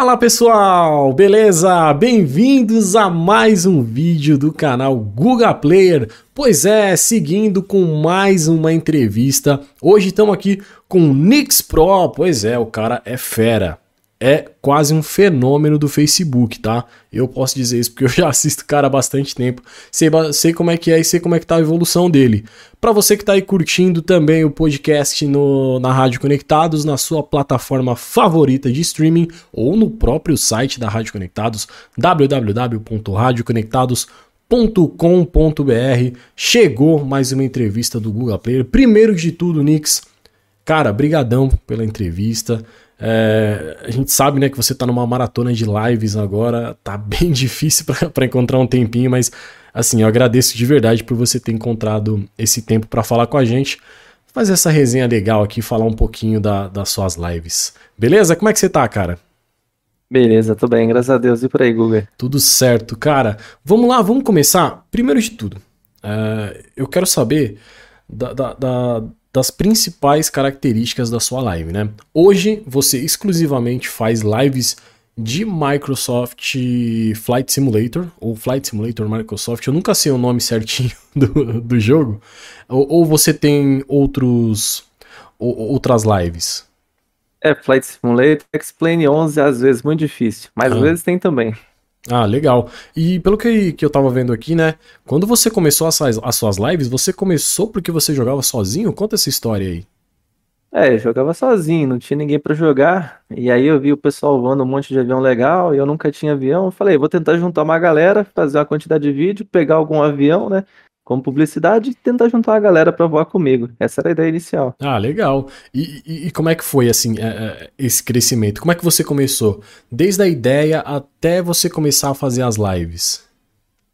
Fala pessoal, beleza? Bem-vindos a mais um vídeo do canal Guga Player. Pois é, seguindo com mais uma entrevista. Hoje estamos aqui com o Nix Pro. Pois é, o cara é fera é quase um fenômeno do Facebook, tá? Eu posso dizer isso porque eu já assisto o cara há bastante tempo, sei, sei como é que é e sei como é que tá a evolução dele. Para você que tá aí curtindo também o podcast no, na Rádio Conectados, na sua plataforma favorita de streaming ou no próprio site da Rádio Conectados, www.radioconectados.com.br. Chegou mais uma entrevista do Google Player. Primeiro de tudo, Nix, cara, brigadão pela entrevista. É, a gente sabe né, que você está numa maratona de lives agora, tá bem difícil para encontrar um tempinho, mas assim, eu agradeço de verdade por você ter encontrado esse tempo para falar com a gente, fazer essa resenha legal aqui, falar um pouquinho da, das suas lives. Beleza? Como é que você tá, cara? Beleza, tô bem, graças a Deus. E por aí, Google? Tudo certo, cara. Vamos lá, vamos começar. Primeiro de tudo, uh, eu quero saber da, da, da das principais características da sua live, né? Hoje você exclusivamente faz lives de Microsoft Flight Simulator, ou Flight Simulator Microsoft, eu nunca sei o nome certinho do, do jogo, ou, ou você tem outros ou, outras lives? É, Flight Simulator, Explain 11 às vezes muito difícil, mas ah. às vezes tem também. Ah, legal. E pelo que, que eu tava vendo aqui, né? Quando você começou as, as suas lives, você começou porque você jogava sozinho? Conta essa história aí. É, eu jogava sozinho, não tinha ninguém para jogar. E aí eu vi o pessoal voando um monte de avião legal, e eu nunca tinha avião. Eu falei, vou tentar juntar uma galera, fazer uma quantidade de vídeo, pegar algum avião, né? Como publicidade e tentar juntar a galera para voar comigo. Essa era a ideia inicial. Ah, legal. E, e, e como é que foi assim é, é, esse crescimento? Como é que você começou? Desde a ideia até você começar a fazer as lives?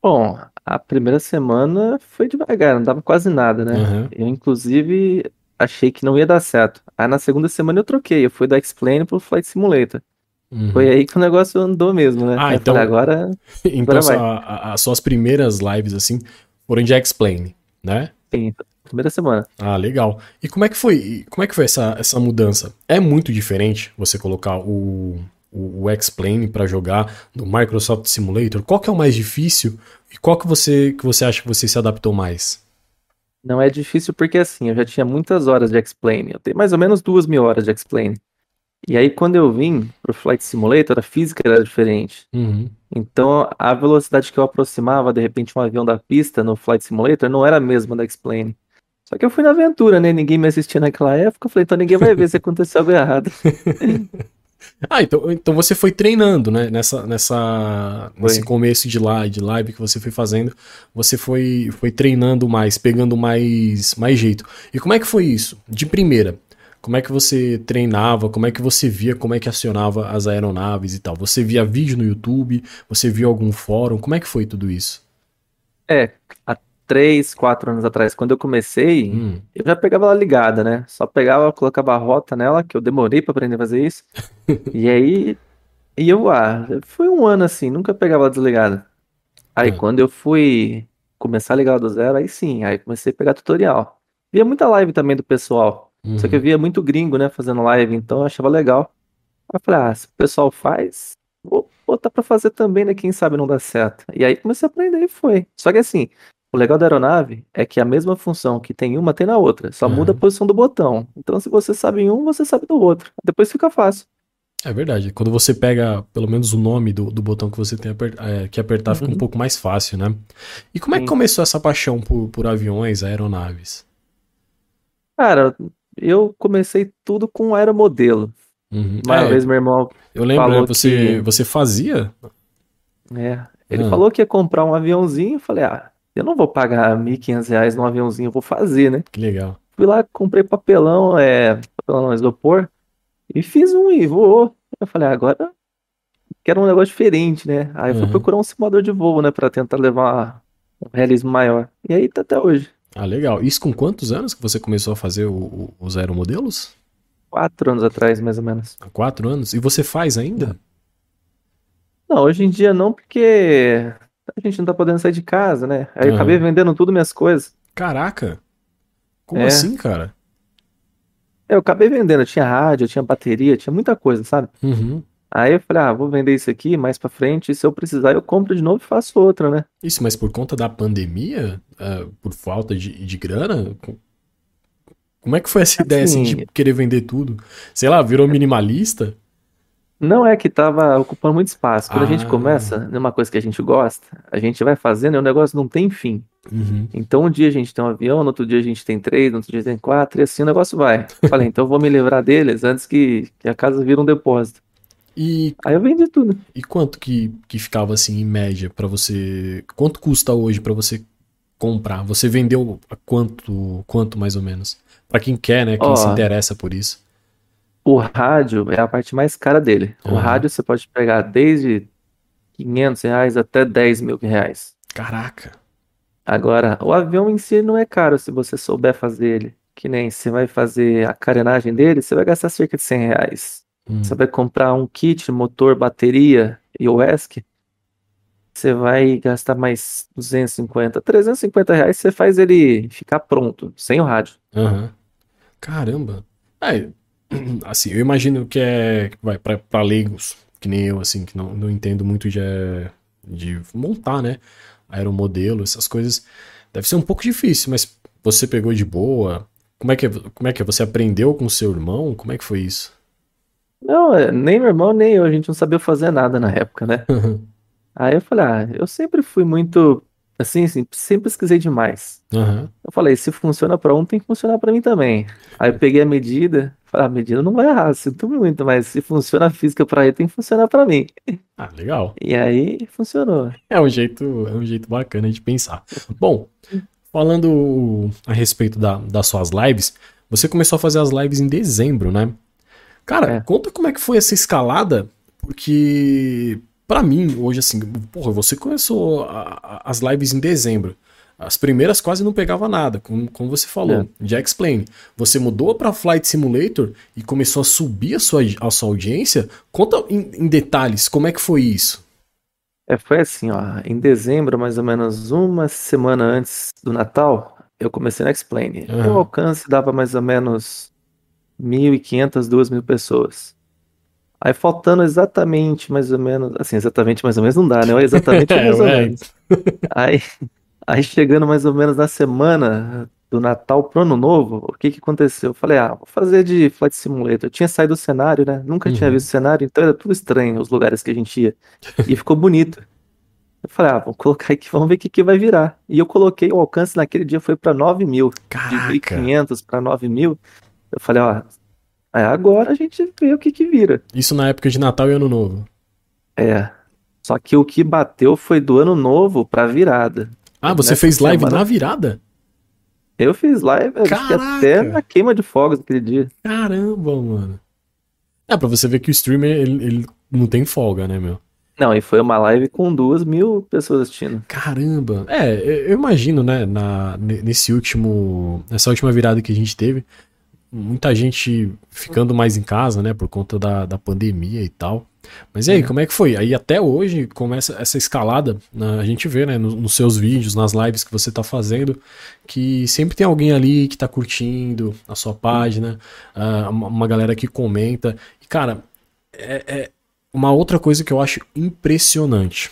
Bom, a primeira semana foi devagar, não dava quase nada, né? Uhum. Eu, inclusive, achei que não ia dar certo. Aí na segunda semana eu troquei, eu fui da Explain pro Flight Simulator. Uhum. Foi aí que o negócio andou mesmo, né? Ah, então. Falei, agora. então, as suas primeiras lives, assim, foram de Explain, né? Sim, primeira semana. Ah, legal. E como é que foi? Como é que foi essa, essa mudança? É muito diferente você colocar o, o, o Explain para jogar no Microsoft Simulator? Qual que é o mais difícil e qual que você que você acha que você se adaptou mais? Não é difícil porque assim, eu já tinha muitas horas de Explain. Eu tenho mais ou menos duas mil horas de Explain. E aí, quando eu vim pro Flight Simulator, a física era diferente. Uhum. Então, a velocidade que eu aproximava, de repente, um avião da pista no Flight Simulator não era a mesma da X-Plane. Só que eu fui na aventura, né? Ninguém me assistia naquela época. Eu falei, então ninguém vai ver se aconteceu algo errado. ah, então, então você foi treinando, né? Nessa, nessa, nesse começo de live, de live que você foi fazendo, você foi, foi treinando mais, pegando mais, mais jeito. E como é que foi isso? De primeira, como é que você treinava? Como é que você via como é que acionava as aeronaves e tal? Você via vídeo no YouTube? Você viu algum fórum? Como é que foi tudo isso? É, há três, quatro anos atrás, quando eu comecei, hum. eu já pegava ela ligada, né? Só pegava, colocava a rota nela, que eu demorei para aprender a fazer isso. e aí, e eu, ah, foi um ano assim, nunca pegava ela desligada. Aí é. quando eu fui começar a ligar do zero, aí sim, aí comecei a pegar tutorial. Via muita live também do pessoal. Uhum. Só que eu via muito gringo, né, fazendo live, então eu achava legal. Aí eu falei, ah, se o pessoal faz, vou botar pra fazer também, né? Quem sabe não dá certo. E aí comecei a aprender e foi. Só que assim, o legal da aeronave é que a mesma função que tem uma tem na outra, só uhum. muda a uhum. posição do botão. Então, se você sabe em um, você sabe do outro. Depois fica fácil. É verdade. Quando você pega pelo menos o nome do, do botão que você tem é, que apertar, uhum. fica um uhum. pouco mais fácil, né? E como é que começou essa paixão por, por aviões, aeronaves? Cara, eu comecei tudo com aeromodelo. Uhum. Uma é, vez meu irmão. Eu lembro, falou você, que... você fazia? É. Ele ah. falou que ia comprar um aviãozinho. Eu falei, ah, eu não vou pagar R$ 1.500 num aviãozinho, eu vou fazer, né? Que legal. Fui lá, comprei papelão, é, papelão isopor, e fiz um e voou. Eu falei, ah, agora quero um negócio diferente, né? Aí eu fui uhum. procurar um simulador de voo, né, pra tentar levar um realismo maior. E aí tá até hoje. Ah, legal. Isso com quantos anos que você começou a fazer o, o, os aeromodelos? Quatro anos atrás, mais ou menos. Há quatro anos? E você faz ainda? Não, hoje em dia não, porque a gente não tá podendo sair de casa, né? Aí eu acabei vendendo tudo minhas coisas. Caraca! Como é. assim, cara? Eu acabei vendendo, eu tinha rádio, eu tinha bateria, tinha muita coisa, sabe? Uhum. Aí eu falei, ah, vou vender isso aqui mais pra frente, e se eu precisar eu compro de novo e faço outra, né? Isso, mas por conta da pandemia, uh, por falta de, de grana, como é que foi essa ideia assim, assim de querer vender tudo? Sei lá, virou minimalista? Não é que tava ocupando muito espaço. Quando ah. a gente ah. começa numa coisa que a gente gosta, a gente vai fazendo e o negócio não tem fim. Uhum. Então um dia a gente tem um avião, no outro dia a gente tem três, no outro dia tem quatro, e assim o negócio vai. Falei, então eu vou me livrar deles antes que, que a casa vira um depósito. E, Aí eu vendi tudo. E quanto que, que ficava assim em média para você. Quanto custa hoje para você comprar? Você vendeu a quanto, quanto mais ou menos? Para quem quer, né? Quem se interessa por isso. O rádio é a parte mais cara dele. O uhum. rádio você pode pegar desde 500 reais até 10 mil reais. Caraca. Agora, o avião em si não é caro se você souber fazer ele. Que nem você vai fazer a carenagem dele, você vai gastar cerca de 100 reais. Hum. Você vai comprar um kit, motor, bateria e o ESC, você vai gastar mais 250, 350 reais, você faz ele ficar pronto, sem o rádio. Uhum. Caramba. É, assim, eu imagino que é vai para leigos, que nem eu, assim, que não, não entendo muito de, de montar, né? Aeromodelo, essas coisas. Deve ser um pouco difícil, mas você pegou de boa. Como é que é, como é que é? Você aprendeu com seu irmão? Como é que foi isso? Não, nem meu irmão, nem eu, a gente não sabia fazer nada na época, né? Aí eu falei, ah, eu sempre fui muito Assim, assim, sempre pesquisei demais. Uhum. Eu falei, se funciona para um, tem que funcionar para mim também. Aí eu peguei a medida, falei, a medida não vai errar, sinto muito, mas se funciona a física para ele, tem que funcionar para mim. Ah, legal. E aí funcionou. É um jeito, é um jeito bacana de pensar. Bom, falando a respeito da, das suas lives, você começou a fazer as lives em dezembro, né? Cara, é. conta como é que foi essa escalada, porque para mim, hoje, assim, porra, você começou a, a, as lives em dezembro. As primeiras quase não pegava nada, como, como você falou. É. Já explain. Você mudou para Flight Simulator e começou a subir a sua, a sua audiência. Conta em, em detalhes como é que foi isso. É, foi assim, ó. Em dezembro, mais ou menos uma semana antes do Natal, eu comecei no Explain. Uhum. O alcance dava mais ou menos 1.500, 2.000 pessoas. Aí faltando exatamente mais ou menos, assim, exatamente mais ou menos não dá, né? Exatamente é, mais ou menos. Aí, aí chegando mais ou menos na semana do Natal pro Ano Novo, o que que aconteceu? Eu falei, ah, vou fazer de Flight Simulator. Eu tinha saído do cenário, né? Nunca uhum. tinha visto o cenário, então era tudo estranho os lugares que a gente ia. E ficou bonito. Eu falei, ah, vamos colocar aqui, vamos ver o que, que vai virar. E eu coloquei, o alcance naquele dia foi para 9 mil. Caraca. De 1.500 para 9 mil. Eu falei, ó, Aí agora a gente vê o que que vira. Isso na época de Natal e Ano Novo. É. Só que o que bateu foi do Ano Novo pra virada. Ah, você Nessa fez live semana... na virada? Eu fiz live, até na queima de fogos aquele dia. Caramba, mano. É, pra você ver que o streamer, ele, ele não tem folga, né, meu? Não, e foi uma live com duas mil pessoas assistindo. Caramba! É, eu imagino, né, na, nesse último. Nessa última virada que a gente teve, muita gente ficando mais em casa, né, por conta da, da pandemia e tal. Mas e aí, é. como é que foi? Aí até hoje começa essa escalada, né, a gente vê, né, nos, nos, seus vídeos, nas lives que você tá fazendo, que sempre tem alguém ali que tá curtindo a sua página, uh, uma galera que comenta. E, cara, é, é, uma outra coisa que eu acho impressionante.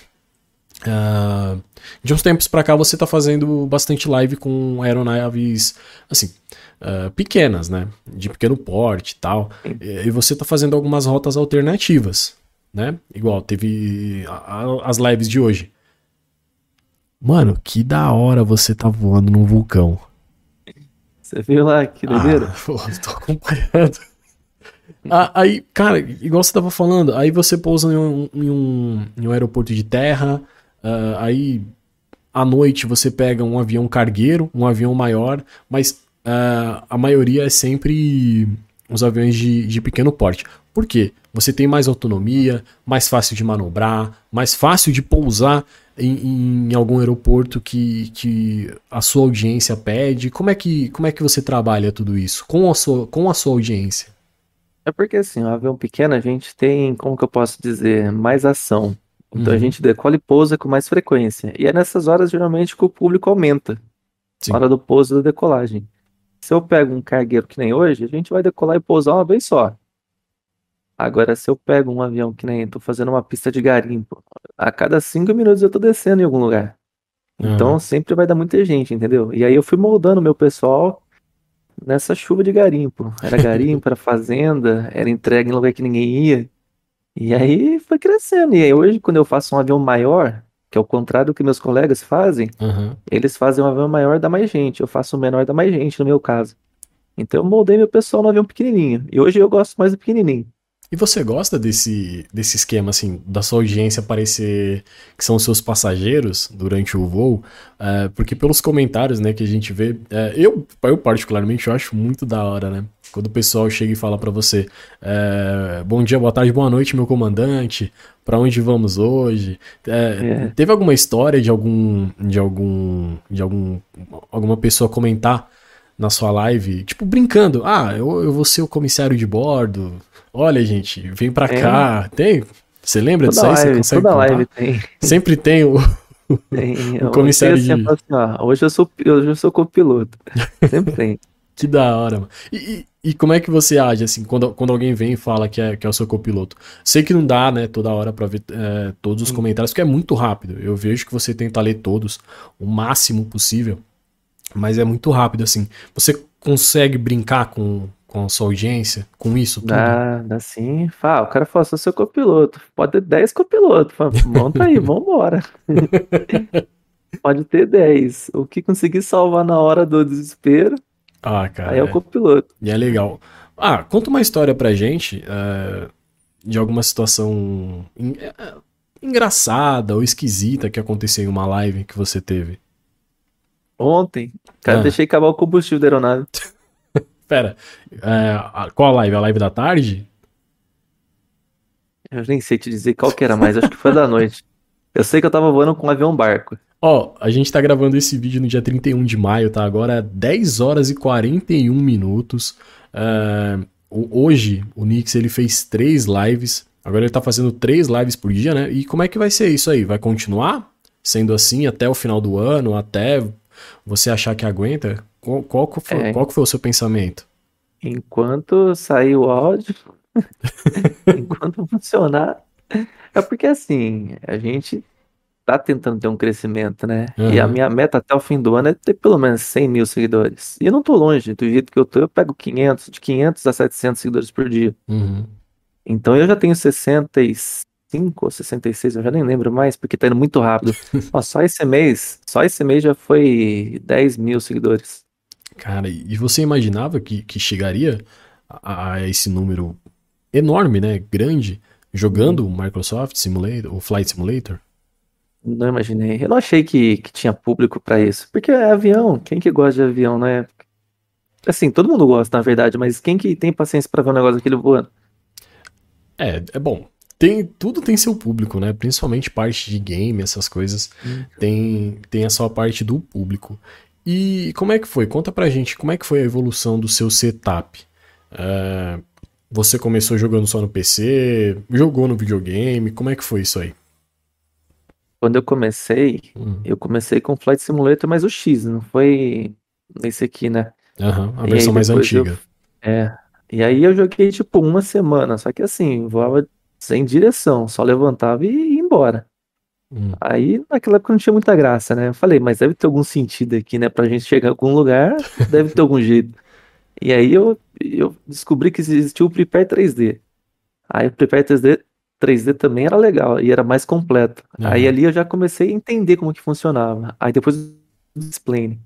Uh, de uns tempos para cá você tá fazendo bastante live com aeronaves, assim, uh, pequenas, né? De pequeno porte e tal. E, e você tá fazendo algumas rotas alternativas, né? Igual teve a, a, as lives de hoje. Mano, que da hora você tá voando num vulcão. Você viu lá, que doideira? Ah, pô, tô acompanhando. Ah, aí, cara, igual você tava falando, aí você pousa em um, em um, em um aeroporto de terra, uh, aí à noite você pega um avião cargueiro, um avião maior, mas uh, a maioria é sempre os aviões de, de pequeno porte. Por quê? Você tem mais autonomia, mais fácil de manobrar, mais fácil de pousar em, em, algum aeroporto que, que a sua audiência pede. Como é que, como é que você trabalha tudo isso com a sua, com a sua audiência? É porque assim, o avião pequeno a gente tem, como que eu posso dizer, mais ação. Então uhum. a gente decola e pousa com mais frequência. E é nessas horas geralmente que o público aumenta. Sim. Hora do pouso e da decolagem. Se eu pego um cargueiro que nem hoje, a gente vai decolar e pousar uma vez só. Agora, se eu pego um avião que nem tô fazendo uma pista de garimpo, a cada cinco minutos eu tô descendo em algum lugar. Então Aham. sempre vai dar muita gente, entendeu? E aí eu fui moldando meu pessoal nessa chuva de garimpo. Era garimpo, era fazenda, era entrega em lugar que ninguém ia. E aí foi crescendo. E aí hoje, quando eu faço um avião maior, que é o contrário do que meus colegas fazem, Aham. eles fazem um avião maior, dá mais gente. Eu faço um menor, dá mais gente, no meu caso. Então eu moldei meu pessoal no avião pequenininho. E hoje eu gosto mais do pequenininho. E você gosta desse, desse esquema, assim, da sua audiência parecer que são os seus passageiros durante o voo? É, porque pelos comentários, né, que a gente vê, é, eu, eu particularmente, eu acho muito da hora, né? Quando o pessoal chega e fala pra você, é, bom dia, boa tarde, boa noite, meu comandante, pra onde vamos hoje? É, É. teve alguma história de algum, de algum, de algum, alguma pessoa comentar na sua live, tipo, brincando, ah, eu, eu vou ser o comissário de bordo, olha, gente, vem pra Tem. cá, tem? Você lembra disso Toda aí? Você live, consegue toda contar? live tem. Sempre tem o... tem. O comissário assim, de- assim, ó, hoje eu sou, hoje eu sou copiloto. Sempre tem. Que da hora, mano. E, e- como é que você age, assim, quando, quando alguém vem e fala que é, que é o seu copiloto? Sei que não dá, né, toda hora pra ver é, todos os comentários, porque é muito rápido. Eu vejo que você tenta ler todos o máximo possível, mas é muito rápido, assim. Você consegue brincar com, com a sua audiência, com isso tudo? Dá, dá sim. Fala, o cara fala, sou seu copiloto. Pode ter 10 copilotos. Fala, monta aí, vambora. Pode ter 10. O que conseguir salvar na hora do desespero, Ah, cara. aí é o copiloto. E é legal. Ah, conta uma história pra gente é, de alguma situação en- é, engraçada ou esquisita que aconteceu em uma live que você teve. Ontem, cara, Ah. deixei acabar o combustível da aeronave. Pera, a- qual a live? A live da tarde? Eu nem sei te dizer qual que era mais, acho que foi da noite. Eu sei que eu tava voando com um avião barco. Ó, a gente tá gravando esse vídeo no dia 31 de maio, tá? Agora é 10 horas e 41 minutos. O- hoje, o Nix, ele fez três lives. Agora ele tá fazendo três lives por dia, né? E como é que vai ser isso aí? Vai continuar sendo assim até o final do ano? Até você achar que aguenta? Qual, qual que foi, É. qual que foi o seu pensamento? Enquanto sair o áudio, enquanto funcionar. É porque assim, a gente tá tentando ter um crescimento, né? E a minha meta até o fim do ano é ter pelo menos 100 mil seguidores. E eu não tô longe, do jeito que eu tô, eu pego 500, de 500 a 700 seguidores por dia. Uhum. Então eu já tenho 65 ou 66, eu já nem lembro mais, porque tá indo muito rápido. Ó, só esse mês, só esse mês já foi 10 mil seguidores. Cara, e você imaginava que, que chegaria a, a esse número enorme, né? Grande, jogando o Microsoft Simulator, o Flight Simulator? Não imaginei. Eu não achei que, que tinha público pra isso. Porque é avião, quem que gosta de avião, né? Assim, todo mundo gosta, na verdade, mas quem que tem paciência pra ver um negócio daquele voando? É, é bom. Tem, tudo tem seu público, né? Principalmente parte de game, essas coisas. Tem, tem a sua parte do público. E como é que foi? Conta pra gente como é que foi a evolução do seu setup. É, você começou jogando só no PC? Jogou no videogame? Como é que foi isso aí? Quando eu comecei, Hum, eu comecei com Flight Simulator, mas o X, não foi nesse aqui, né? Aham, a E versão mais depois eu- antiga. É. E aí eu joguei tipo uma semana, só que assim, voava sem direção, só levantava e ia embora. Hum. Aí naquela época não tinha muita graça, né? Eu falei, mas deve ter algum sentido aqui, né? Pra gente chegar em algum lugar, deve ter algum jeito. E aí eu, eu descobri que existia o Prepare 3D. Aí o Prepare 3D, 3D também era legal e era mais completo. Aí Aham. ali eu já comecei a entender como que funcionava. Aí depois o Explain.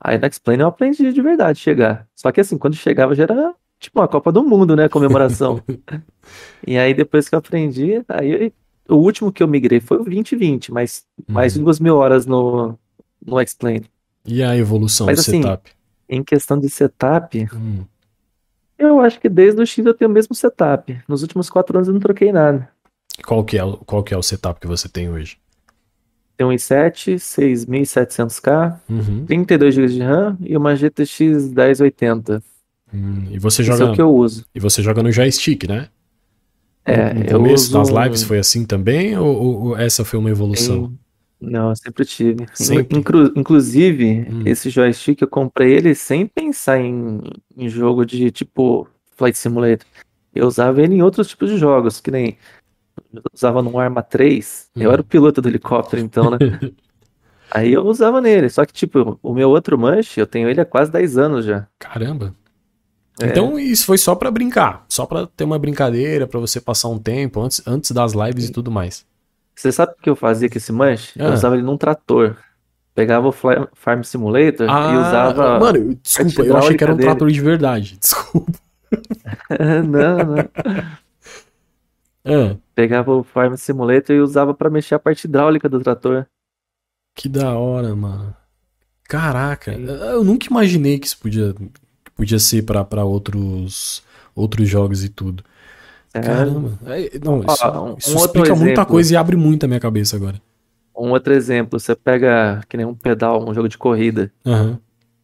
Aí no Explain eu aprendi de verdade chegar. Só que assim, quando chegava já era tipo uma Copa do Mundo, né? Comemoração. E aí depois que eu aprendi, aí o último que eu migrei foi o 2020, mas mais de Uhum. duas mil horas no, no Explain. E a evolução Mas do assim, setup? Em questão de setup, Hum. Eu acho que desde o X eu tenho o mesmo setup. Nos últimos quatro anos eu não troquei nada. Qual que é, o- qual que é o setup que você tem hoje? Tem um i7, 6700K, Uhum. 32 GB de RAM e uma GTX 1080. Hum, E você Esse é joga, o que eu uso. e você joga no joystick, né? É, no começo das um- lives foi assim também ou, ou- ou essa foi uma evolução? Não, eu sempre tive. Sempre? Inclu- inclusive, Hum. esse joystick eu comprei ele sem pensar em, em jogo de tipo Flight Simulator. eu usava ele em outros tipos de jogos, que nem eu usava no Arma 3, hum. eu era o piloto do helicóptero, então, né? Aí eu usava nele, só que, tipo, o meu outro Manche, eu tenho ele há quase 10 anos já. Caramba. É. Então isso foi só para brincar, só para ter uma brincadeira, para você passar um tempo antes, antes das lives Sim. e tudo mais. Você sabe o que eu fazia com esse Manche? Ah. Eu usava ele num trator. Pegava o Farm Simulator ah, e usava. Mano, desculpa, eu achei que era um dele. trator de verdade. Desculpa. não, não. Ah. Pegava o Farm Simulator e usava para mexer a parte hidráulica do trator. Que da hora, mano. Caraca, eu nunca imaginei que isso podia, podia ser para outros outros jogos e tudo. É. Caramba. É, não, isso, um, isso um explica exemplo, muita coisa e abre muito a minha cabeça agora. Um outro exemplo, você pega que nem um pedal, um jogo de corrida. Uhum.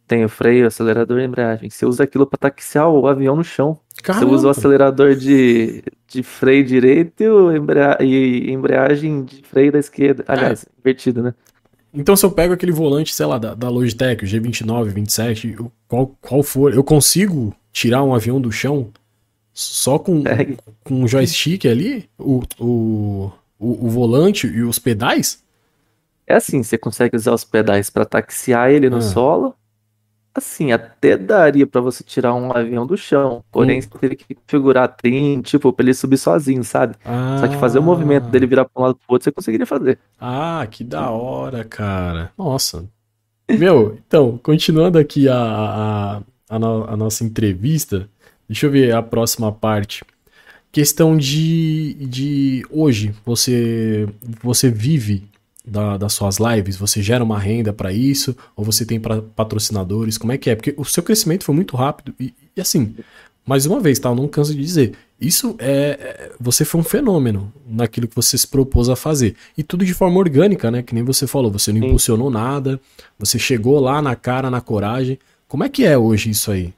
Tem o freio, acelerador e embreagem. Você usa aquilo para taxiar o avião no chão. Caramba. Você usa o acelerador de, de freio direito e, embrea e embreagem de freio da esquerda. Aliás, é. invertido, né? Então, se eu pego aquele volante, sei lá, da, da Logitech, o G29, 27, qual, qual for, eu consigo tirar um avião do chão só com, é. com um joystick ali? O, o, o, o, volante e os pedais? É assim, você consegue usar os pedais para taxiar ele no ah. solo Assim, até daria para você tirar um avião do chão, porém hum. você teve que configurar trim, tipo, pra ele subir sozinho, sabe? Ah. Só que fazer o movimento dele virar pra um lado pro outro, você conseguiria fazer. Ah, que da hora, cara. Nossa. Meu, então, continuando aqui a, a, a, no, a nossa entrevista, deixa eu ver a próxima parte. Questão de, de hoje, você, você vive da, das suas lives? Você gera uma renda para isso? Ou você tem pra, patrocinadores? Como é que é? Porque o seu crescimento foi muito rápido. E, e assim, mais uma vez, tá? Eu não canso de dizer. Isso é, é. Você foi um fenômeno naquilo que você se propôs a fazer. E tudo de forma orgânica, né? Que nem você falou. Você não Sim. impulsionou nada. Você chegou lá na cara, na coragem. Como é que é hoje isso aí?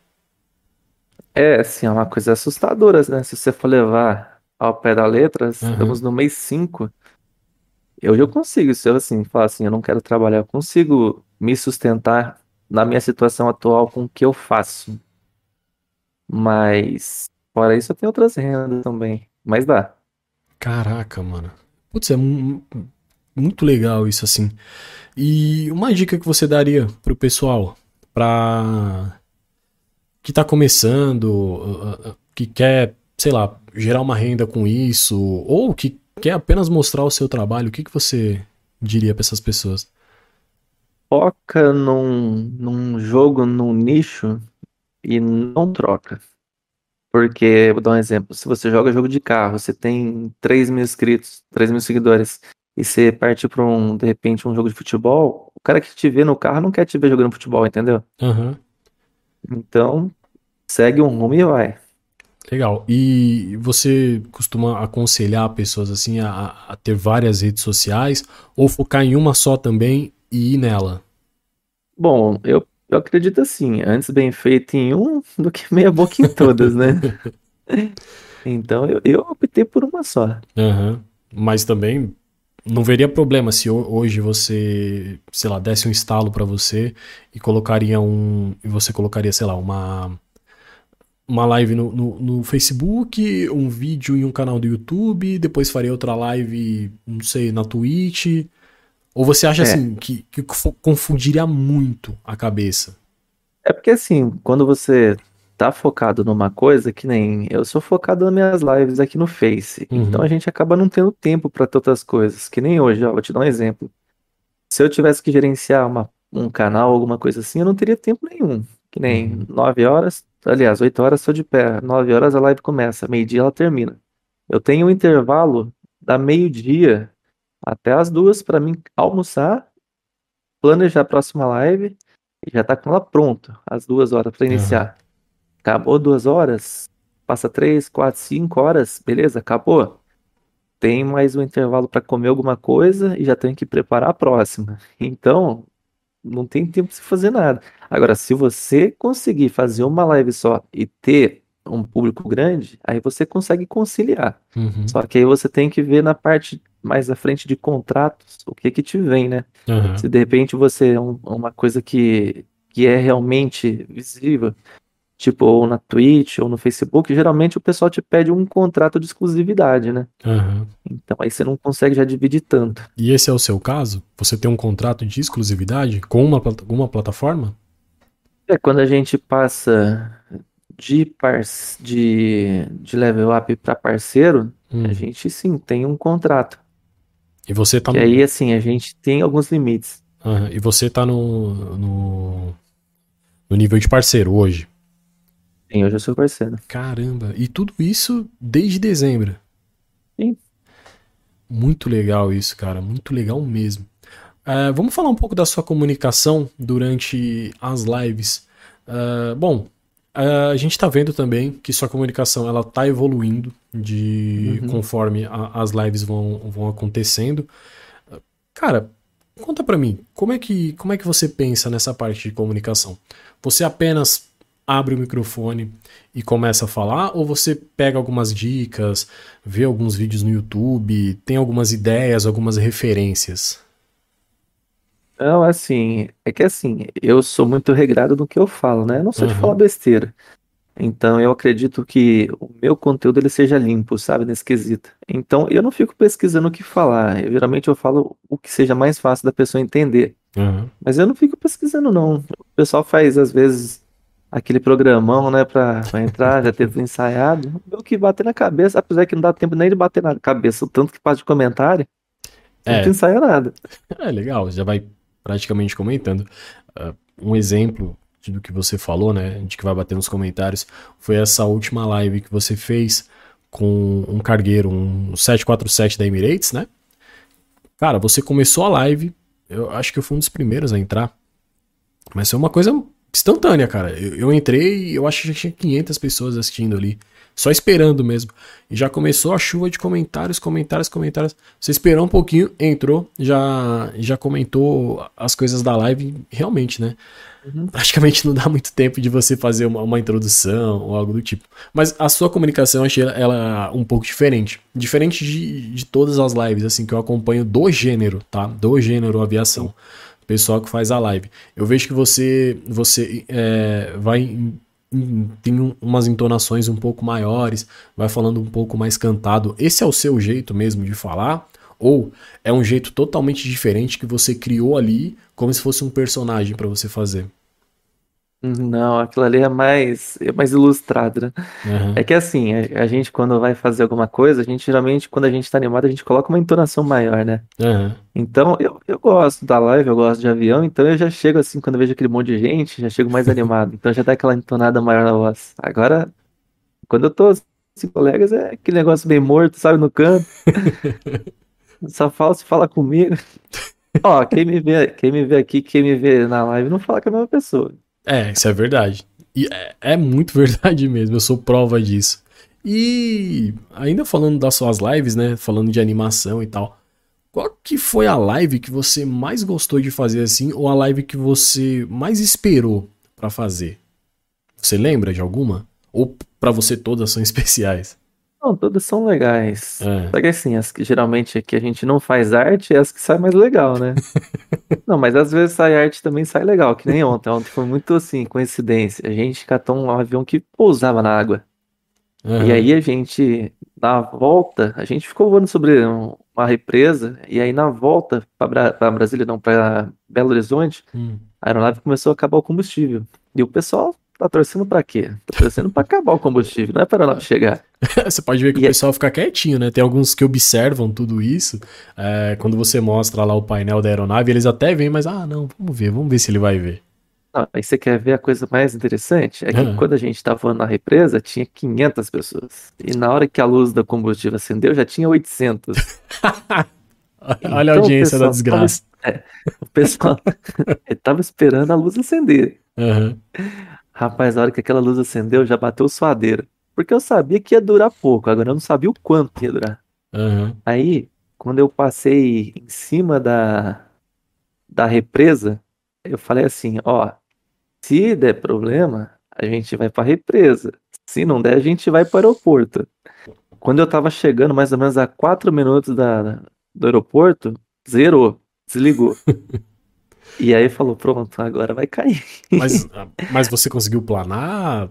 É, assim, é uma coisa assustadora, né? Se você for levar ao pé da letra, uhum. estamos no mês 5 eu já consigo, se eu assim, falar assim, eu não quero trabalhar, eu consigo me sustentar na minha situação atual com o que eu faço. Mas, fora isso, eu tenho outras rendas também. Mas dá. Caraca, mano. Putz, é muito legal isso assim. E uma dica que você daria pro pessoal pra que tá começando, uh, uh, que quer, sei lá, gerar uma renda com isso, ou que quer apenas mostrar o seu trabalho, o que, que você diria para essas pessoas? Foca num, num jogo, num nicho e não troca. Porque, vou dar um exemplo, se você joga jogo de carro, você tem 3 mil inscritos, 3 mil seguidores, e você parte para um, de repente, um jogo de futebol, o cara que te vê no carro não quer te ver jogando futebol, entendeu? Uhum. Então, segue um rumo e vai. Legal. E você costuma aconselhar pessoas assim a, a, ter várias redes sociais ou focar em uma só também e ir nela? Bom, eu, eu acredito assim, antes bem feito em um do que meia boca em todas, né? então eu, eu optei por uma só. Uhum. Mas também não veria problema se hoje você, sei lá, desse um estalo para você e colocaria um. E você colocaria, sei lá, uma uma live no, no, no, Facebook, um vídeo em um canal do YouTube, depois faria outra live, não sei, na Twitch. Ou você acha é. assim que, que confundiria muito a cabeça? É porque assim, quando você tá focado numa coisa, que nem eu sou focado nas minhas lives aqui no Face. Uhum. Então a gente acaba não tendo tempo para outras coisas. Que nem hoje, ó, vou te dar um exemplo. Se eu tivesse que gerenciar uma, um canal, alguma coisa assim, eu não teria tempo nenhum. Que nem uhum. 9 horas, Aliás, 8 horas estou de pé, 9 horas a live começa, meio-dia ela termina. Eu tenho um intervalo da meio-dia até as duas para mim almoçar, planejar a próxima live e já tá com ela pronta, às duas horas para iniciar. Uhum. Acabou duas horas, passa três, quatro, cinco horas, beleza, acabou. Tem mais um intervalo para comer alguma coisa e já tenho que preparar a próxima. Então, não tem tempo de se fazer nada. Agora, se você conseguir fazer uma live só e ter um público grande, aí você consegue conciliar. Uhum. Só que aí você tem que ver na parte mais à frente de contratos o que que te vem, né? Uhum. Se de repente você é um, uma coisa que, que é realmente visível, tipo, ou na Twitch, ou no Facebook, geralmente o pessoal te pede um contrato de exclusividade, né? Aham. Então aí você não consegue já dividir tanto. E esse é o seu caso? Você tem um contrato de exclusividade com uma, uma plataforma? É quando a gente passa de, par... de... de level up para parceiro, Hum. a gente sim tem um contrato. E você tá Que no, aí, assim, a gente tem alguns limites. Aham. E você tá no, no, no nível de parceiro hoje. Sim, hoje eu sou parceiro. Caramba, e tudo isso desde dezembro. Sim. Muito legal isso, cara, muito legal mesmo. É, vamos falar um pouco da sua comunicação durante as lives. É, bom, é, a gente tá vendo também que sua comunicação ela tá evoluindo de Uhum. conforme a- as lives vão, vão acontecendo. Cara, conta pra mim, como é que como é que você pensa nessa parte de comunicação? Você apenas abre o microfone e começa a falar, ou você pega algumas dicas, vê alguns vídeos no YouTube, tem algumas ideias, algumas referências? Não, assim, é que assim, eu sou muito regrado no que eu falo, né? Eu não sou de Aham. falar besteira. Então eu acredito que o meu conteúdo ele seja limpo, sabe, nesse quesito. Então eu não fico pesquisando o que falar. Eu, geralmente eu falo o que seja mais fácil da pessoa entender. Aham. Mas eu não fico pesquisando, não. O pessoal faz, às vezes, aquele programão, né, pra, pra entrar, já ter tudo ensaiado. O que bater na cabeça, apesar que não dá tempo nem de bater na cabeça, o tanto que passa de comentário, não É. ensaia nada. É legal, já vai praticamente comentando. Ah, um exemplo do que você falou, né, de que vai bater nos comentários, foi essa última live que você fez com um cargueiro, um 747 da Emirates, né? Cara, você começou a live, eu acho que eu fui um dos primeiros a entrar, mas foi uma coisa instantânea, cara. Eu, eu entrei e eu acho que já tinha 500 pessoas assistindo ali, só esperando mesmo. E já começou a chuva de comentários, comentários, comentários. Você esperou um pouquinho, entrou, já, já comentou as coisas da live, realmente, né? Uhum. Praticamente não dá muito tempo de você fazer uma, uma introdução ou algo do tipo. Mas a sua comunicação, eu achei ela, ela um pouco diferente. Diferente de, de todas as lives, assim, que eu acompanho do gênero, tá? Do gênero aviação. O pessoal que faz a live. Eu vejo que você, você é, vai em- em- tem um- umas entonações um pouco maiores, vai falando um pouco mais cantado. Esse é o seu jeito mesmo de falar? Ou é um jeito totalmente diferente que você criou ali, como se fosse um personagem pra você fazer? Não, aquilo ali é mais, é mais ilustrado, né? Aham. É que assim, a, a gente quando vai fazer alguma coisa, a gente geralmente, quando a gente tá animado, a gente coloca uma entonação maior, né? Então, eu, eu gosto da live, eu gosto de avião, então eu já chego assim, quando eu vejo aquele monte de gente, já chego mais animado. Então já dá aquela entonada maior na voz. Agora, quando eu tô assim, colegas, é aquele negócio bem morto, sabe, no canto. Só fala se fala comigo. Ó, quem me vê, quem me vê aqui, quem me vê na live, não fala com a mesma pessoa. É, isso é verdade. E é, é muito verdade mesmo, eu sou prova disso. E ainda falando das suas lives, né? Falando de animação e tal. Qual que foi a live que você mais gostou de fazer assim, ou a live que você mais esperou pra fazer? Você lembra de alguma? Ou pra você todas são especiais? Não, todas são legais. É. Só que assim, as que geralmente aqui a gente não faz arte é as que saem mais legal, né? Não, mas às vezes sai arte também sai legal, que nem ontem. Ontem foi muito assim, coincidência. A gente catou um avião que pousava na água. Aham. E aí a gente, na volta, a gente ficou voando sobre um- uma represa, e aí na volta para Bra pra Brasília, não, para Belo Horizonte, Hum. a aeronave começou a acabar o combustível. E o pessoal tá torcendo pra quê? Tá torcendo pra acabar o combustível, não é pra aeronave chegar. Você pode ver que E o é- pessoal fica quietinho, né? Tem alguns que observam tudo isso. é, quando você mostra lá o painel da aeronave, eles até veem, mas ah, não, vamos ver, vamos ver se ele vai ver. Não, aí você quer ver a coisa mais interessante? É que Ah. quando a gente tava voando na represa, tinha 500 pessoas. E na hora que a luz do combustível acendeu, já tinha 800. Olha a Então, o audiência da desgraça. tava- é, o pessoal ele tava esperando a luz acender. Aham. Rapaz, a hora que aquela luz acendeu, já bateu suadeira. Porque eu sabia que ia durar pouco, agora eu não sabia o quanto ia durar. Aham. Aí, quando eu passei em cima da, da represa, eu falei assim, ó, se der problema, a gente vai pra represa. Se não der, a gente vai pro aeroporto. Quando eu tava chegando mais ou menos a quatro minutos da, do aeroporto, zerou, desligou. E aí falou, pronto, agora vai cair. Mas, mas você conseguiu planar?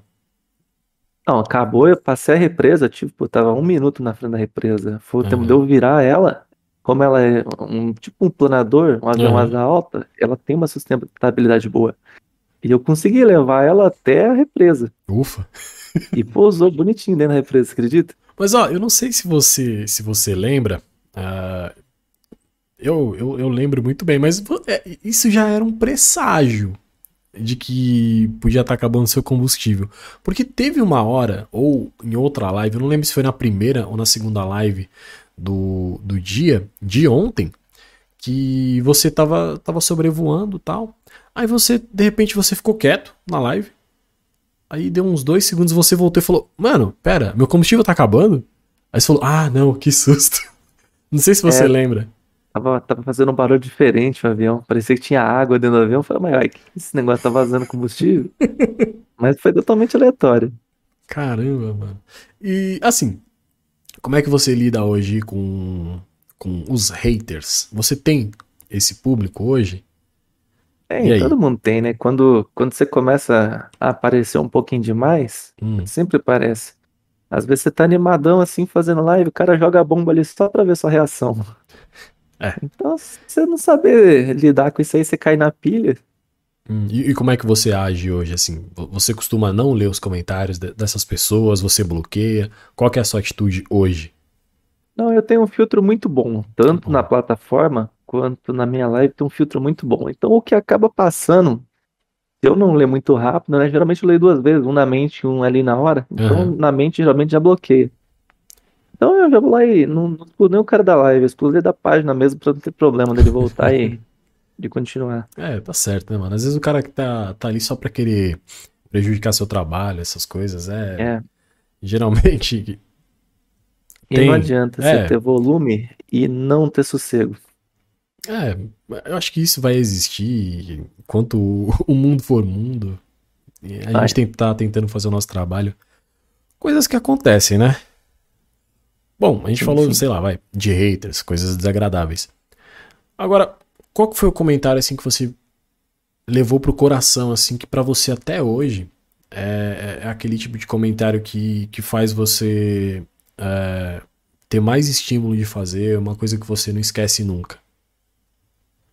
Não, acabou, eu passei a represa, tipo, tava um minuto na frente da represa. Foi o tempo de eu virar ela. Como ela é um tipo um planador, um avião Uhum. asa alta, ela tem uma sustentabilidade boa. E eu consegui levar ela até a represa. Ufa. E pousou bonitinho dentro da represa, acredita? Mas ó, eu não sei se você se você lembra. ah, eu, eu, eu lembro muito bem, mas é, isso já era um presságio de que podia estar acabando seu combustível. Porque teve uma hora, ou em outra live, eu não lembro se foi na primeira ou na segunda live do, do dia, de ontem, que você tava, tava sobrevoando e tal. Aí você, de repente, você ficou quieto na live. Aí deu uns dois segundos, você voltou e falou: Mano, pera, meu combustível tá acabando? Aí você falou: Ah, não, que susto. Não sei se você É. lembra. Tava, tava fazendo um barulho diferente o avião. Parecia que tinha água dentro do avião. Eu falei, mas ai, que esse negócio tá vazando combustível? Mas foi totalmente aleatório. Caramba, mano. E assim, como é que você lida hoje com, com os haters? Você tem esse público hoje? É, todo mundo tem, né? Quando, quando você começa a aparecer um pouquinho demais, Hum, sempre parece. Às vezes você tá animadão assim, fazendo live, o cara joga a bomba ali só pra ver sua reação. É. Então, se você não saber lidar com isso aí, você cai na pilha. hum. E, e como é que você age hoje, assim? Vo- Você costuma não ler os comentários de- dessas pessoas? Você bloqueia? Qual que é a sua atitude hoje? Não, eu tenho um filtro muito bom, tanto bom. na plataforma quanto na minha live tem um filtro muito bom. Então, o que acaba passando, se eu não ler muito rápido, né? Geralmente eu leio duas vezes, um na mente e um ali na hora. Então, Aham. na mente geralmente já bloqueia. Então, eu já vou lá e não, não excluo nem o cara da live, eu excluo ele da página mesmo pra não ter problema dele voltar e de continuar. É, tá certo, né, mano? Às vezes o cara que tá, tá ali só pra querer prejudicar seu trabalho, essas coisas, é. É. Geralmente. E Tem, não adianta é. você ter volume e não ter sossego. É, eu acho que isso vai existir enquanto o, mundo for mundo. E a Vai. gente tem, tá tentando fazer o nosso trabalho. Coisas que acontecem, né? Bom, a gente Sim, falou, sim. sei lá, vai, de haters, coisas desagradáveis. Agora, qual que foi o comentário assim que você levou pro coração, assim, que pra você até hoje é, é aquele tipo de comentário que, que faz você é, ter mais estímulo de fazer, uma coisa que você não esquece nunca?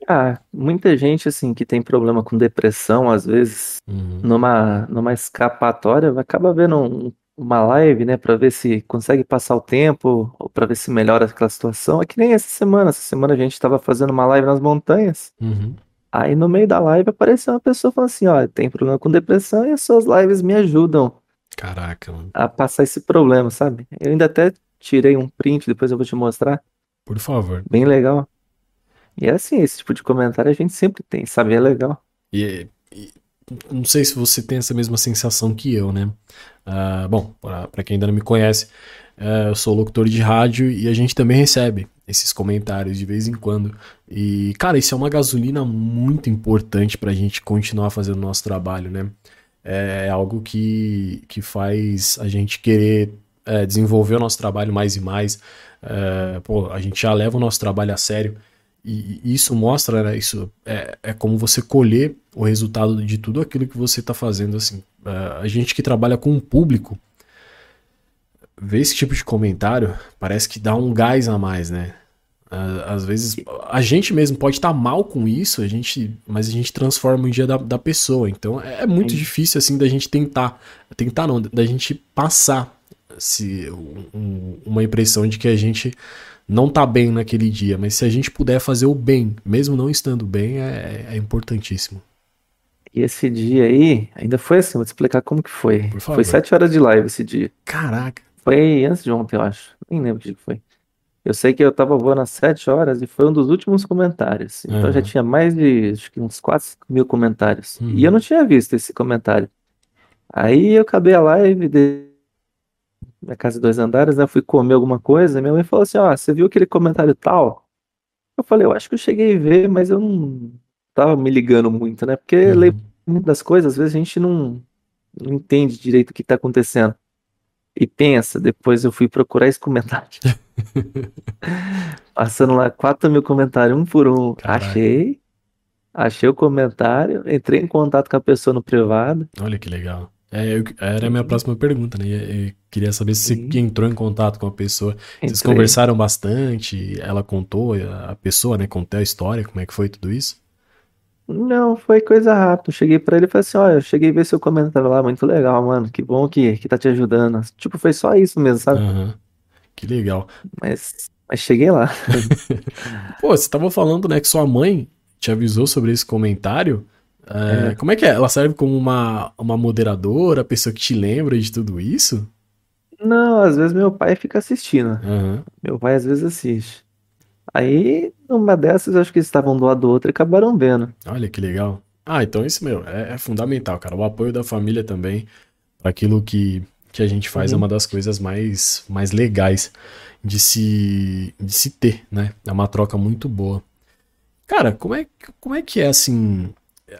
Ah, muita gente assim que tem problema com depressão, às vezes, Uhum. numa, numa escapatória, acaba vendo um- uma live, né, pra ver se consegue passar o tempo, ou pra ver se melhora aquela situação. É que nem essa semana. Essa semana a gente tava fazendo uma live nas montanhas. Uhum. Aí no meio da live apareceu uma pessoa falando assim: ó, tem problema com depressão e as suas lives me ajudam Caraca, mano. a passar esse problema, sabe? Eu ainda até tirei um print, depois eu vou te mostrar. Por favor. Bem legal. E é assim, esse tipo de comentário a gente sempre tem, sabe? É legal. E, e não sei se você tem essa mesma sensação que eu, né? Ah, bom, pra quem ainda não me conhece, eh, eu sou locutor de rádio e a gente também recebe esses comentários de vez em quando. E, cara, isso é uma gasolina muito importante pra gente continuar fazendo o nosso trabalho, né? É algo que, que faz a gente querer eh, desenvolver o nosso trabalho mais e mais. Eh, pô, a gente já leva o nosso trabalho a sério. E e isso mostra, né? Isso é, é como você colher o resultado de tudo aquilo que você está fazendo, assim. Eh, a gente que trabalha com o público, ver esse tipo de comentário parece que dá um gás a mais, né? Às vezes a gente mesmo pode estar mal com isso, a gente, mas a gente transforma o dia da, da pessoa. Então é, é muito Sim. difícil assim da gente tentar, tentar não, da gente passar se, um- uma impressão de que a gente não tá bem naquele dia, mas se a gente puder fazer o bem, mesmo não estando bem, é, é importantíssimo. E esse dia aí, ainda foi assim, vou te explicar como que foi. Foi sete horas de live esse dia. Caraca. Foi antes de ontem, eu acho. Nem lembro que dia que foi. Eu sei que eu tava voando às sete horas e foi um dos últimos comentários. Então já Aham. tinha mais de, acho que uns 4 mil comentários. Uhum. E eu não tinha visto esse comentário. Aí eu acabei a live de minha casa de dois andares, né? Fui comer alguma coisa. Minha mãe falou assim: Ó, você viu aquele comentário tal? Eu falei: Eu acho que eu cheguei a ver, mas eu não tava me ligando muito, né? Porque Uhum. leio muitas coisas, às vezes a gente não, não entende direito o que tá acontecendo. E pensa, depois eu fui procurar esse comentário. Passando lá 4 mil comentários, um por um. Caraca. Achei. Achei o comentário, entrei em contato com a pessoa no privado. Olha que legal. É, eu, era a minha próxima pergunta, né? Eu queria saber se Sim. você entrou em contato com a pessoa. Entrei. Vocês conversaram bastante, ela contou, a pessoa, né, contou a história, como é que foi tudo isso? Não, foi coisa rápida. Eu cheguei pra ele e falei assim: olha, eu cheguei a ver seu comentário lá, muito legal, mano. Que bom que, que tá te ajudando. Tipo, foi só isso mesmo, sabe? Uhum. Que legal. Mas, mas cheguei lá. Pô, você tava falando, né, que sua mãe te avisou sobre esse comentário. É, é. Como é que é? Ela serve como uma, uma moderadora, pessoa que te lembra de tudo isso? Não, às vezes meu pai fica assistindo. Uhum. Meu pai às vezes assiste. Aí, numa dessas, acho que eles estavam do lado do outro e acabaram vendo. Olha que legal. Ah, então isso, meu, é, é fundamental, cara. O apoio da família também, para aquilo que, que a gente faz, é uhum. é uma das coisas mais, mais legais de se, de se ter, né? É uma troca muito boa. Cara, como é, como é que é, assim,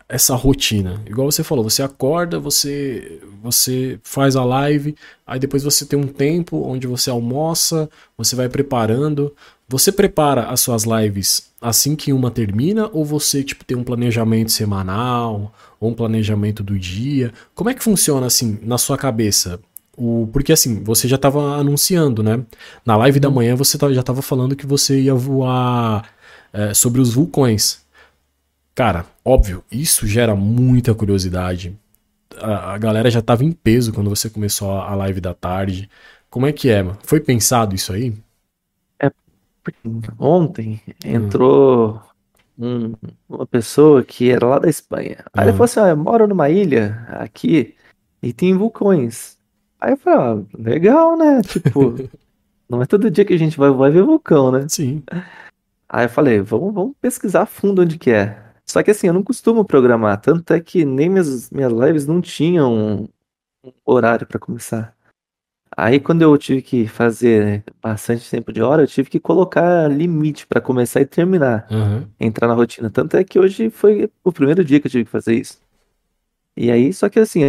essa rotina. Igual você falou, você acorda, você você faz a live, aí depois você tem um tempo onde você almoça, você vai preparando. Você prepara as suas lives assim que uma termina ou você tipo tem um planejamento semanal ou um planejamento do dia? Como é que funciona assim na sua cabeça? O, porque assim, você já estava anunciando, né? Na live da manhã você já estava falando que você ia voar é, sobre os vulcões. Cara, óbvio, isso gera muita curiosidade. A, a galera já tava em peso quando você começou a live da tarde. Como é que é, mano? Foi pensado isso aí? É, ontem entrou um, uma pessoa que era lá da Espanha. Aí uhum. ele falou assim: ah, eu moro numa ilha aqui e tem vulcões. Aí eu falei, ah, legal, né? Tipo, não é todo dia que a gente vai, vai ver vulcão, né? Sim. Aí eu falei, vamos, vamos pesquisar a fundo onde que é. Só que assim, eu não costumo programar, tanto é que nem minhas, minhas lives não tinham um, horário para começar. Aí quando eu tive que fazer bastante tempo de hora, eu tive que colocar limite para começar e terminar, uhum. entrar na rotina. Tanto é que hoje foi o primeiro dia que eu tive que fazer isso. E aí, só que assim,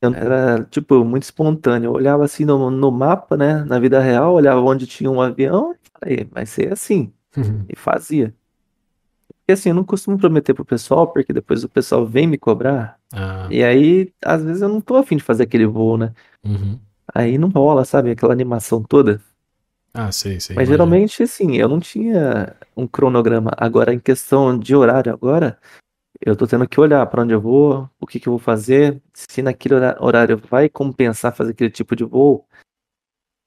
era tipo muito espontâneo. Eu olhava assim no, no mapa, né, na vida real, olhava onde tinha um avião, e falei, vai ser assim. Uhum. E fazia. Porque assim, eu não costumo prometer pro pessoal, porque depois o pessoal vem me cobrar. Ah. E aí, às vezes eu não tô afim de fazer aquele voo, né? Uhum. Aí não rola, sabe? Aquela animação toda. Ah, sei, sei. Mas geralmente, assim, eu não tinha um cronograma. Agora, em questão de horário, agora, eu tô tendo que olhar para onde eu vou, o que que eu vou fazer, se naquele horário vai compensar fazer aquele tipo de voo.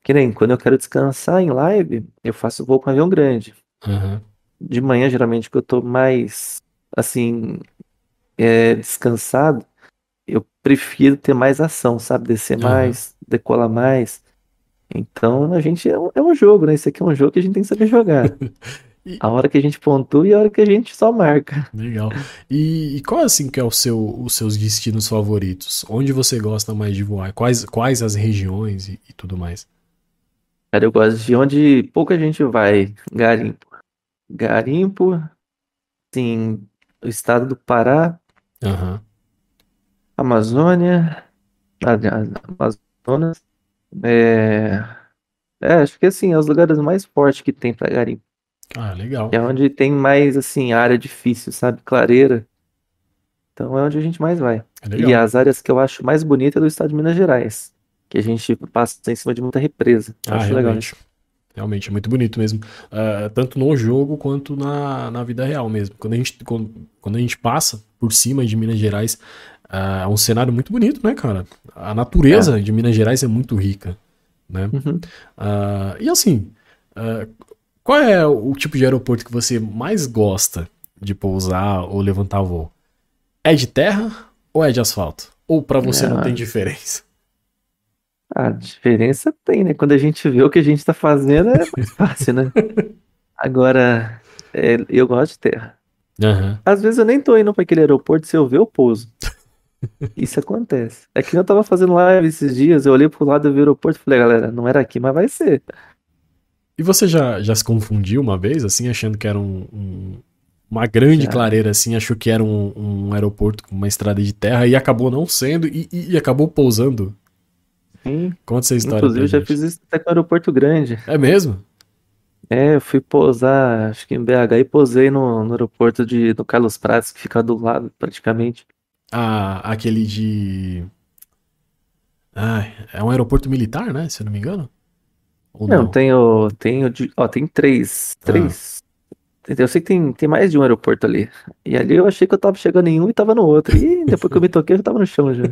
Que nem quando eu quero descansar em live, eu faço voo com avião grande. Uhum de manhã, geralmente, que eu tô mais, assim, é, descansado, eu prefiro ter mais ação, sabe? Descer uhum. mais, decolar mais. Então, a gente é um, é um, jogo, né? Isso aqui é um jogo que a gente tem que saber jogar. e... A hora que a gente pontua e a hora que a gente só marca. Legal. E, e qual, assim, que é o seu, os seus destinos favoritos? Onde você gosta mais de voar? Quais, quais as regiões e, e tudo mais? Cara, eu gosto de onde pouca gente vai. Garimpo. Garimpo, sim, o estado do Pará, uhum. Amazônia, Amazonas, é, é, acho que assim, é os lugares mais fortes que tem para garimpo. Ah, legal. É onde tem mais, assim, área difícil, sabe? Clareira. Então é onde a gente mais vai. É e as áreas que eu acho mais bonitas é do estado de Minas Gerais. Que a gente passa em cima de muita represa. Ah, acho realmente. legal. Realmente é muito bonito mesmo. Uh, tanto no jogo quanto na, na vida real mesmo. Quando a, gente, quando, quando a gente passa por cima de Minas Gerais, uh, é um cenário muito bonito, né, cara? A natureza é. de Minas Gerais é muito rica, né? Uhum. Uh, e assim, qual é o tipo de aeroporto que você mais gosta de pousar ou levantar voo? É de terra ou é de asfalto? Ou para você não tem diferença? A diferença tem, né? Quando a gente vê o que a gente tá fazendo é mais fácil, né? Agora, é, eu gosto de terra. Uhum. Às vezes eu nem tô indo para aquele aeroporto, se eu ver, eu pouso. Isso acontece. É que eu tava fazendo live esses dias, eu olhei pro lado do aeroporto e falei, galera, não era aqui, mas vai ser. E você já, já se confundiu uma vez, assim, achando que era um, um uma grande já. clareira, assim, achou que era um, um, aeroporto com uma estrada de terra e acabou não sendo e, e, e acabou pousando Sim. Conta essa história. Inclusive, eu já fiz isso até com o aeroporto grande. É mesmo? É, eu fui pousar, acho que em BH, e posei no, no aeroporto de, do Carlos Prates, que fica do lado, praticamente. Ah, aquele de. Ah, é um aeroporto militar, né? Se eu não me engano. Ou não, não? tenho, tenho, ó, tem três, três. Eu sei que tem, tem mais de um aeroporto ali. E ali eu achei que eu tava chegando em um e tava no outro. E depois que eu me toquei, eu já tava no chão já.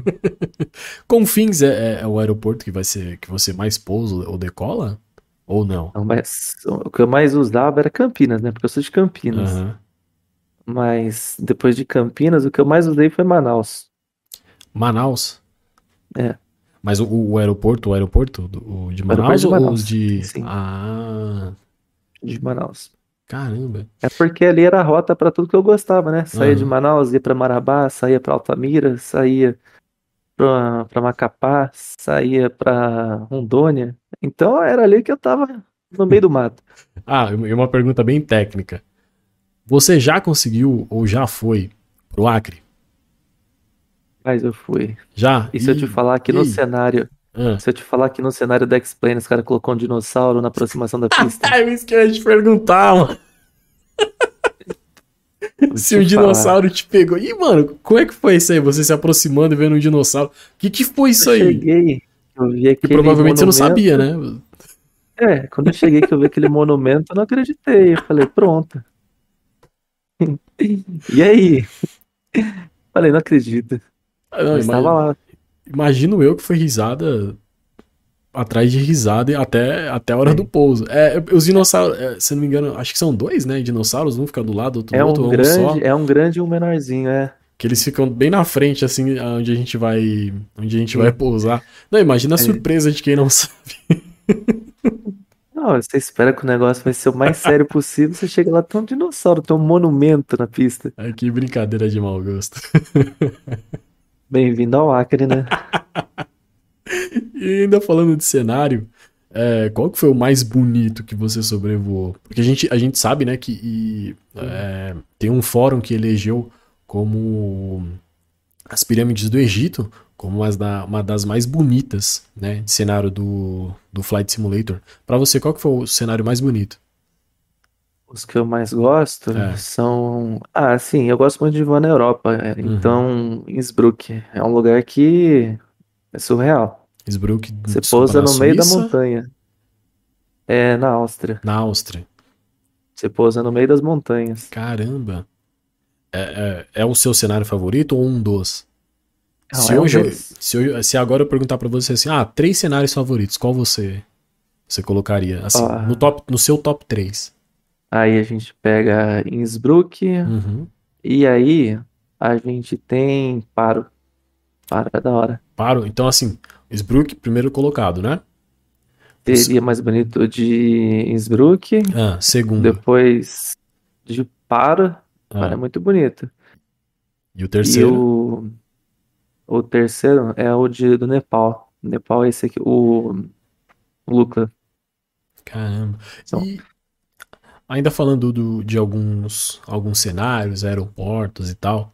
Confins é, é, é, o aeroporto que vai ser que você mais pousa ou decola? Ou não? não mas, o que eu mais usava era Campinas, né? Porque eu sou de Campinas. Uhum. Mas depois de Campinas, o que eu mais usei foi Manaus. Manaus? É. Mas o, o aeroporto, o aeroporto do, de Manaus, ou os de. Sim. Ah. De Manaus. Caramba. É porque ali era a rota para tudo que eu gostava, né? Saía uhum. de Manaus, ia para Marabá, saía para Altamira, saía para Macapá, saía para Rondônia. Então era ali que eu tava no meio do mato. ah, e uma pergunta bem técnica. Você já conseguiu ou já foi pro Acre? Mas eu fui. Já? E se eu te falar que no cenário. Ah. Se eu te falar que no cenário da X-Plane os caras colocou um dinossauro na aproximação da pista. é isso que eu ia te perguntar, mano. se o um dinossauro te pegou. Ih, mano, como é que foi isso aí? Você se aproximando e vendo um dinossauro. O que, que foi isso eu aí? Cheguei, eu vi que provavelmente monumento. você não sabia, né? É, quando eu cheguei que eu vi aquele monumento, eu não acreditei. Eu falei, pronto. e aí? Falei, não acredito. Ah, não, estava lá. Imagino eu que foi risada atrás de risada até, até a hora do pouso. É, os dinossauros, é, se não me engano, acho que são dois, né? Dinossauros, um fica do lado, outro é um outro, grande, só. É um grande e um menorzinho, é. Que eles ficam bem na frente, assim, onde a gente vai. Onde a gente Sim. vai pousar. Não, imagina a é. surpresa de quem não sabe. Não, você espera que o negócio vai ser o mais sério possível, você chega lá, tem um dinossauro, tem um monumento na pista. Ai, que brincadeira de mau gosto. Bem-vindo ao Acre, né? e ainda falando de cenário, é, qual que foi o mais bonito que você sobrevoou? Porque a gente, a gente sabe, né, que e, é, tem um fórum que elegeu como as pirâmides do Egito como uma, da, uma das mais bonitas, né, de cenário do, do Flight Simulator. Para você, qual que foi o cenário mais bonito? Os que eu mais gosto é. são. Ah, sim, eu gosto muito de voar na Europa. É, uhum. Então, Innsbruck é um lugar que é surreal. Innsbruck, você pousa no meio da montanha. É na Áustria. Na Áustria. Você pousa no meio das montanhas. Caramba. É, é, é o seu cenário favorito ou um dos? Não, se, é hoje, um se, eu, se agora eu perguntar para você assim, ah, três cenários favoritos, qual você você colocaria assim, ah. no top no seu top 3? Aí a gente pega Innsbruck. Uhum. E aí a gente tem Paro. Paro é da hora. Paro. Então, assim, Innsbruck, primeiro colocado, né? Seria mais bonito de Innsbruck. Ah, segundo. Depois de Paro. Ah. Paro é muito bonito. E o terceiro? E o, o terceiro é o de, do Nepal. Nepal é esse aqui, o, o Luca. Caramba. Então, e Ainda falando do, de alguns, alguns cenários, aeroportos e tal,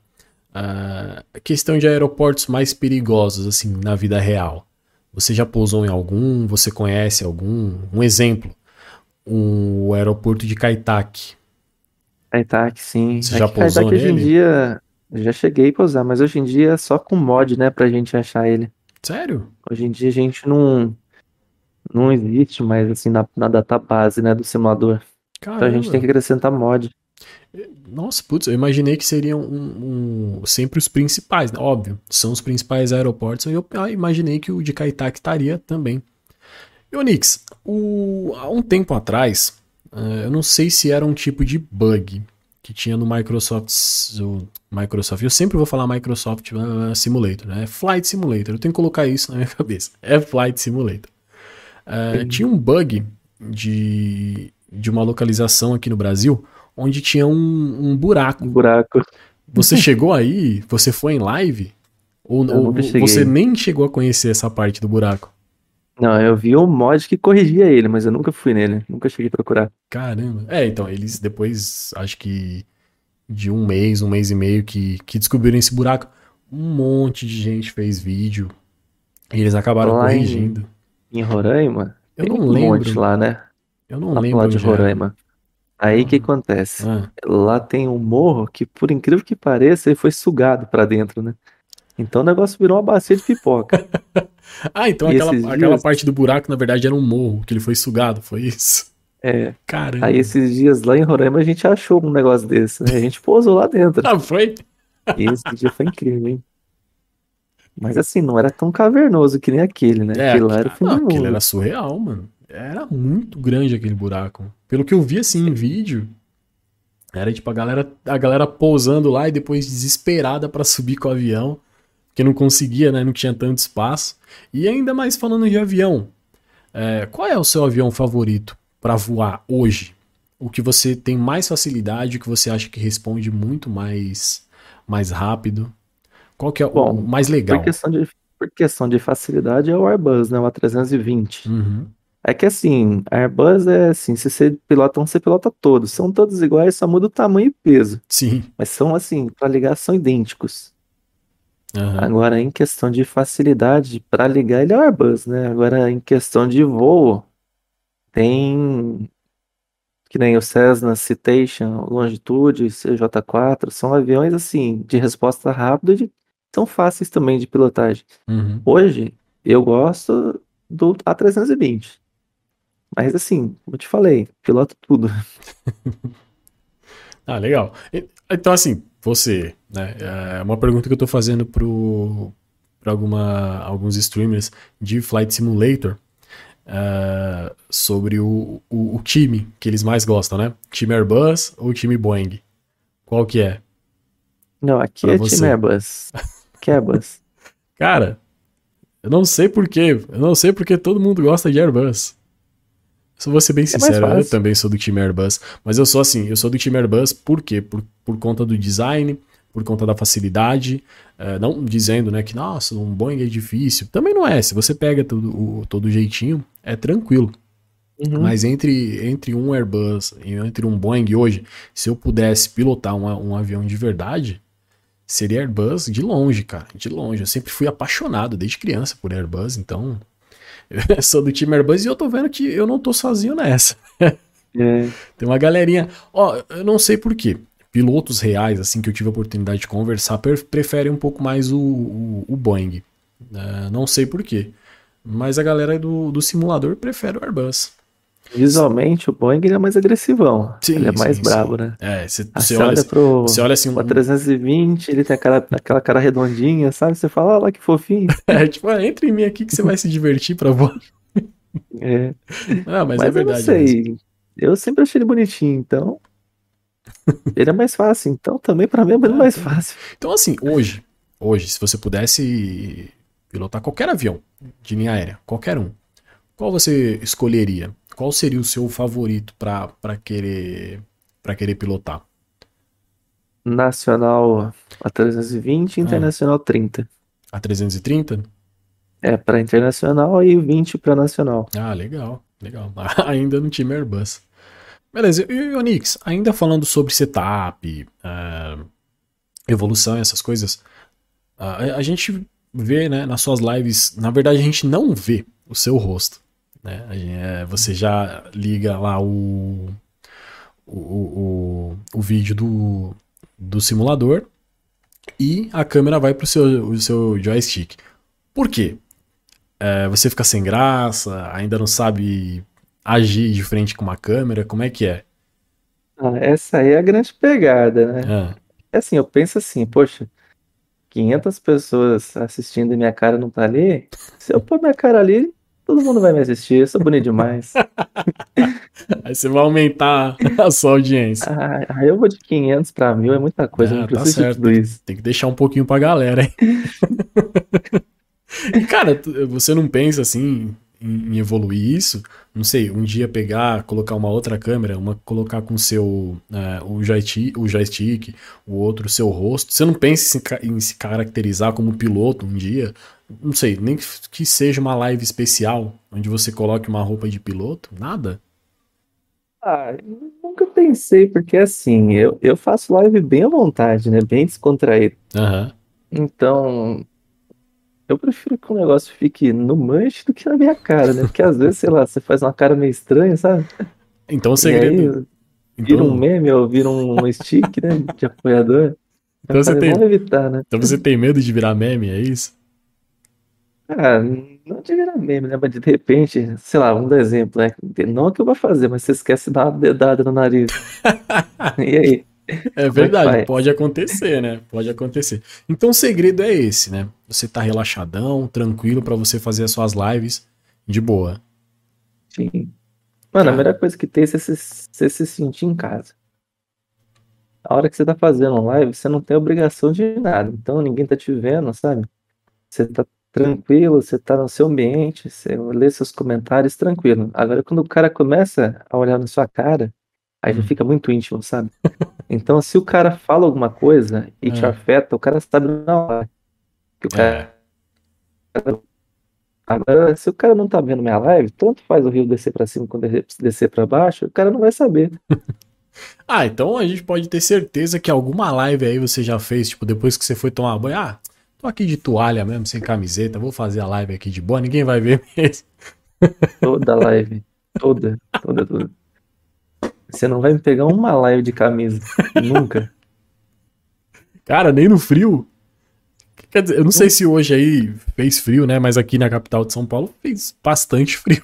a questão de aeroportos mais perigosos, assim, na vida real. Você já pousou em algum? Você conhece algum? Um exemplo, o aeroporto de Kaitak. Kaitak, sim. Você é já pousou Kaitak, nele? Hoje em dia, já cheguei a pousar, mas hoje em dia é só com mod, né, pra gente achar ele. Sério? Hoje em dia a gente não, não existe mais, assim, na, na database, né, do simulador. Caramba. Então a gente tem que acrescentar mod. Nossa, putz, eu imaginei que seriam um, um, sempre os principais, né? óbvio, são os principais aeroportos, eu imaginei que o de Kaitak estaria também. E Onix, o, há um tempo atrás, uh, eu não sei se era um tipo de bug que tinha no Microsoft, o Microsoft, eu sempre vou falar Microsoft uh, Simulator, né? Flight Simulator, eu tenho que colocar isso na minha cabeça, é Flight Simulator. Uh, tinha um bug de de uma localização aqui no Brasil onde tinha um, um buraco. Um buraco. Você chegou aí? Você foi em live? Ou, ou você nem chegou a conhecer essa parte do buraco? Não, eu vi um mod que corrigia ele, mas eu nunca fui nele, nunca cheguei a procurar. Caramba. É, então, eles depois, acho que de um mês, um mês e meio que, que descobriram esse buraco, um monte de gente fez vídeo e eles acabaram lá corrigindo. Em, em Roraima? Eu não um lembro. monte lá, né? Eu não lembro lá de Roraima. Aí o que acontece? Ah. Lá tem um morro que, por incrível que pareça, ele foi sugado para dentro, né? Então o negócio virou uma bacia de pipoca. ah, então aquela, dias... aquela parte do buraco, na verdade, era um morro, que ele foi sugado, foi isso? É. Caramba. Aí esses dias lá em Roraima a gente achou um negócio desse, né? A gente pousou lá dentro. ah, foi? E esse dia foi incrível, hein? Mas assim, não era tão cavernoso que nem aquele, né? É, aquele lá era não. Aquele era surreal, mano. Era muito grande aquele buraco. Pelo que eu vi assim em vídeo, era tipo a galera, a galera pousando lá e depois desesperada para subir com o avião, que não conseguia, né? Não tinha tanto espaço. E ainda mais falando de avião, é, qual é o seu avião favorito para voar hoje? O que você tem mais facilidade, o que você acha que responde muito mais, mais rápido? Qual que é Bom, o mais legal? Por questão, de, por questão de facilidade é o Airbus, né? O A320. Uhum. É que assim, a Airbus é assim, se você pilota um, você pilota todos. São todos iguais, só muda o tamanho e peso. Sim. Mas são assim, para ligar são idênticos. Uhum. Agora, em questão de facilidade, para ligar ele é o Airbus, né? Agora, em questão de voo, tem que nem o Cessna Citation, Longitude, CJ4, são aviões assim, de resposta rápida e de são fáceis também de pilotagem. Uhum. Hoje, eu gosto do A320. Mas assim, como eu te falei, piloto tudo. ah, legal. Então, assim, você, né? É uma pergunta que eu tô fazendo pro, pra alguma, alguns streamers de Flight Simulator. Uh, sobre o, o, o, time que eles mais gostam, né? Time Airbus ou time Boeing? Qual que é? Não, aqui pra é você. time Airbus. Que é Airbus. Cara, eu não sei porquê. Eu não sei porque todo mundo gosta de Airbus. Eu vou ser bem é sincero, eu também sou do time Airbus. Mas eu sou assim, eu sou do time Airbus por quê? Por, por conta do design, por conta da facilidade. É, não dizendo né, que, nossa, um Boeing é difícil. Também não é. Se você pega todo, o, todo jeitinho, é tranquilo. Uhum. Mas entre, entre um Airbus e entre um Boeing hoje, se eu pudesse pilotar um, um avião de verdade, seria Airbus de longe, cara. De longe. Eu sempre fui apaixonado desde criança por Airbus, então. Eu sou do time Airbus e eu tô vendo que eu não tô sozinho nessa. É. Tem uma galerinha. Ó, eu não sei porquê. Pilotos reais, assim, que eu tive a oportunidade de conversar, preferem um pouco mais o, o, o Boeing. Uh, não sei porquê. Mas a galera do, do simulador prefere o Airbus. Visualmente, o Boeing é mais agressivão. Sim, ele é mais sim, brabo, sim. né? É, você olha, olha pro. Você olha assim. O 320, ele tem aquela, aquela cara redondinha, sabe? Você fala, olha lá que fofinho. é, tipo, ah, entre em mim aqui que você vai se divertir pra voar. É. Ah, mas, mas é verdade. Eu não sei. Mesmo. Eu sempre achei ele bonitinho, então. ele é mais fácil, então também pra mim é muito ah, mais fácil. Então, assim, hoje, hoje, se você pudesse pilotar qualquer avião de linha aérea, qualquer um, qual você escolheria? Qual seria o seu favorito para querer para querer pilotar? Nacional a 320 internacional ah. 30. A 330? É, para internacional e 20 para nacional. Ah, legal, legal. ainda no time Airbus. Beleza, e Onix, ainda falando sobre setup, uh, evolução e essas coisas, uh, a gente vê, né, nas suas lives, na verdade a gente não vê o seu rosto. Né? É, você já liga lá o, o, o, o vídeo do, do simulador e a câmera vai para o seu, seu joystick. Por quê? É, você fica sem graça, ainda não sabe agir de frente com uma câmera, como é que é? Ah, essa aí é a grande pegada, né? Ah. É assim, eu penso assim, poxa, 500 pessoas assistindo e minha cara não tá ali, se eu pôr minha cara ali, Todo mundo vai me assistir, eu sou bonito demais. Aí você vai aumentar a sua audiência. Ah, aí eu vou de 500 para mil, é muita coisa, ah, não tá preciso de tudo isso. Tem que deixar um pouquinho pra galera, hein? e cara, você não pensa assim em evoluir isso, não sei, um dia pegar, colocar uma outra câmera, uma colocar com seu é, o, joystick, o joystick, o outro seu rosto. Você não pensa em se caracterizar como piloto um dia? Não sei, nem que seja uma live especial onde você coloque uma roupa de piloto? Nada? Ah, nunca pensei, porque assim, eu, eu faço live bem à vontade, né? Bem descontraído. Uhum. Então, eu prefiro que o negócio fique no manche do que na minha cara, né? Porque às vezes, sei lá, você faz uma cara meio estranha, sabe? Então o segredo. Aí, vira então... um meme ou vira um stick, né? De apoiador. Então você, tem... evitar, né? então você tem medo de virar meme, é isso? Ah, não de virar meme, né? Mas de repente, sei lá, dar exemplo, né? Não é que eu vou fazer, mas você esquece de dar uma dedada no nariz. e aí? É, é verdade, pode acontecer, né? Pode acontecer. Então o segredo é esse, né? Você tá relaxadão, tranquilo para você fazer as suas lives de boa. Sim. Mano, a melhor coisa que tem é você, você se sentir em casa. A hora que você tá fazendo live, você não tem obrigação de nada. Então ninguém tá te vendo, sabe? Você tá tranquilo, você tá no seu ambiente, você lê seus comentários tranquilo. Agora, quando o cara começa a olhar na sua cara, aí já hum. fica muito íntimo, sabe? Então, se o cara fala alguma coisa e te é. afeta, o cara sabe na hora. Que o cara. É. Agora, se o cara não tá vendo minha live, tanto faz o rio descer para cima quanto descer para baixo, o cara não vai saber. ah, então a gente pode ter certeza que alguma live aí você já fez, tipo, depois que você foi tomar banho. Ah, tô aqui de toalha mesmo, sem camiseta, vou fazer a live aqui de boa, ninguém vai ver mesmo. Toda live. Toda, toda, toda. Você não vai me pegar uma live de camisa. Nunca. Cara, nem no frio. Quer dizer, eu não sei se hoje aí fez frio, né? Mas aqui na capital de São Paulo fez bastante frio.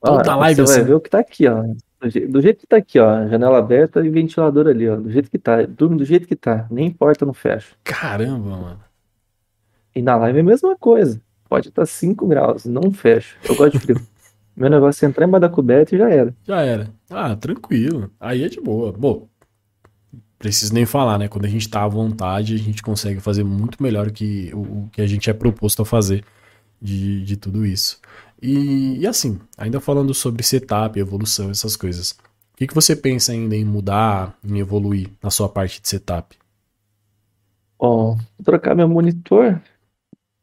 Toda live você assim. vai ver o que tá aqui, ó. Do, je do, jeito que tá aqui, ó. Janela aberta e ventilador ali, ó. Do jeito que tá. Durmo do jeito que tá. Nem importa, não fecho. Caramba, mano. E na live é a mesma coisa. Pode estar tá 5 graus, não fecho. Eu gosto de frio. Meu negócio é entrar embaixo da coberta e já era. Já era. Ah, tranquilo. Aí é de boa. Bom, preciso nem falar, né? Quando a gente tá à vontade, a gente consegue fazer muito melhor que o, o que a gente é proposto a fazer de, de tudo isso. E, e, assim, ainda falando sobre setup, evolução, essas coisas. O que, que você pensa ainda em mudar, em evoluir na sua parte de setup? Bom, trocar meu monitor,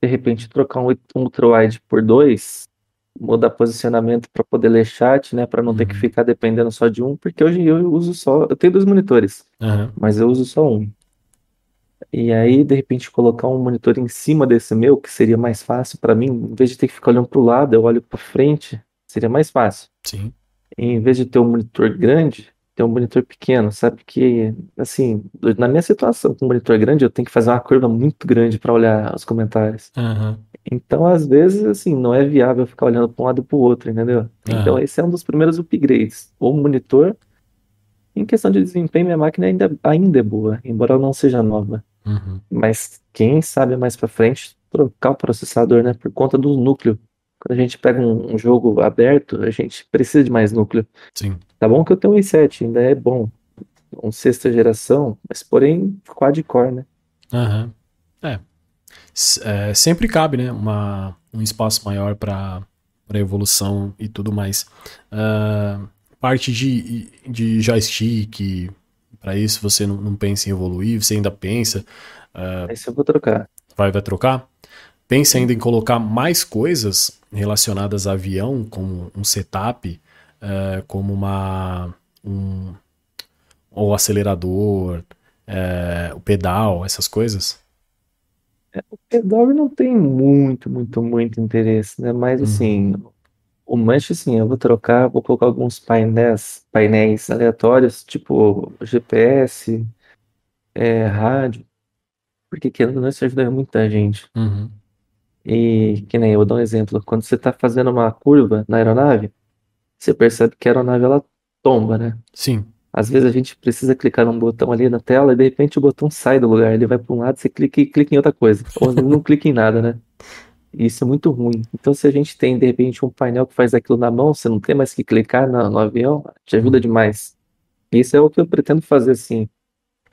de repente trocar um ultra-wide por dois, mudar posicionamento para poder ler chat, né, para não uhum. ter que uhum. ficar dependendo só de um, porque hoje eu uso só, eu tenho dois monitores, uhum. mas eu uso só um. E aí, de repente, colocar um monitor em cima desse meu, que seria mais fácil para mim, em vez de ter que ficar olhando para o lado, eu olho para frente, seria mais fácil. Sim. E em vez de ter um monitor grande, ter um monitor pequeno, sabe? Que, assim, na minha situação, com um monitor grande, eu tenho que fazer uma curva muito grande para olhar os comentários. Uhum. Então, às vezes, assim, não é viável ficar olhando para um lado e para o outro, entendeu? Então, esse é um dos primeiros upgrades. O monitor, em questão de desempenho, minha máquina ainda, ainda é boa, embora ela não seja nova. Uhum. Mas quem sabe mais para frente trocar o processador, né? Por conta do núcleo. Quando a gente pega um, um, jogo aberto, a gente precisa de mais núcleo. Sim. Tá bom que eu tenho um i7, ainda é bom. Um sexta geração, mas porém quad-core, né? Aham. Uhum. É, é, sempre cabe, né? Uma, um espaço maior para evolução e tudo mais. Uh, parte de, de joystick, para isso você não, não, pensa em evoluir, você ainda pensa. Uh, Esse eu vou trocar. Vai, vai trocar? Pensa ainda em colocar mais coisas relacionadas a avião, como um setup, uh, como uma. Um, o acelerador, uh, o pedal, essas coisas? O pedal não tem muito, muito, muito interesse, né? Mas assim, uhum. O manche, sim, eu vou trocar, vou colocar alguns painéis, painéis aleatórios, tipo GPS, é, rádio, porque querendo ou não, isso ajuda muita gente. Uhum. E que nem eu vou dar um exemplo, quando você está fazendo uma curva na aeronave, você percebe que a aeronave ela tomba, né? Sim. Às vezes a gente precisa clicar num botão ali na tela e de repente o botão sai do lugar, ele vai para um lado, você clica e clica em outra coisa. Ou não clica em nada, né? Isso é muito ruim. Então, se a gente tem de repente um painel que faz aquilo na mão, você não tem mais que clicar no, no avião, te ajuda uhum. demais. Isso é o que eu pretendo fazer assim.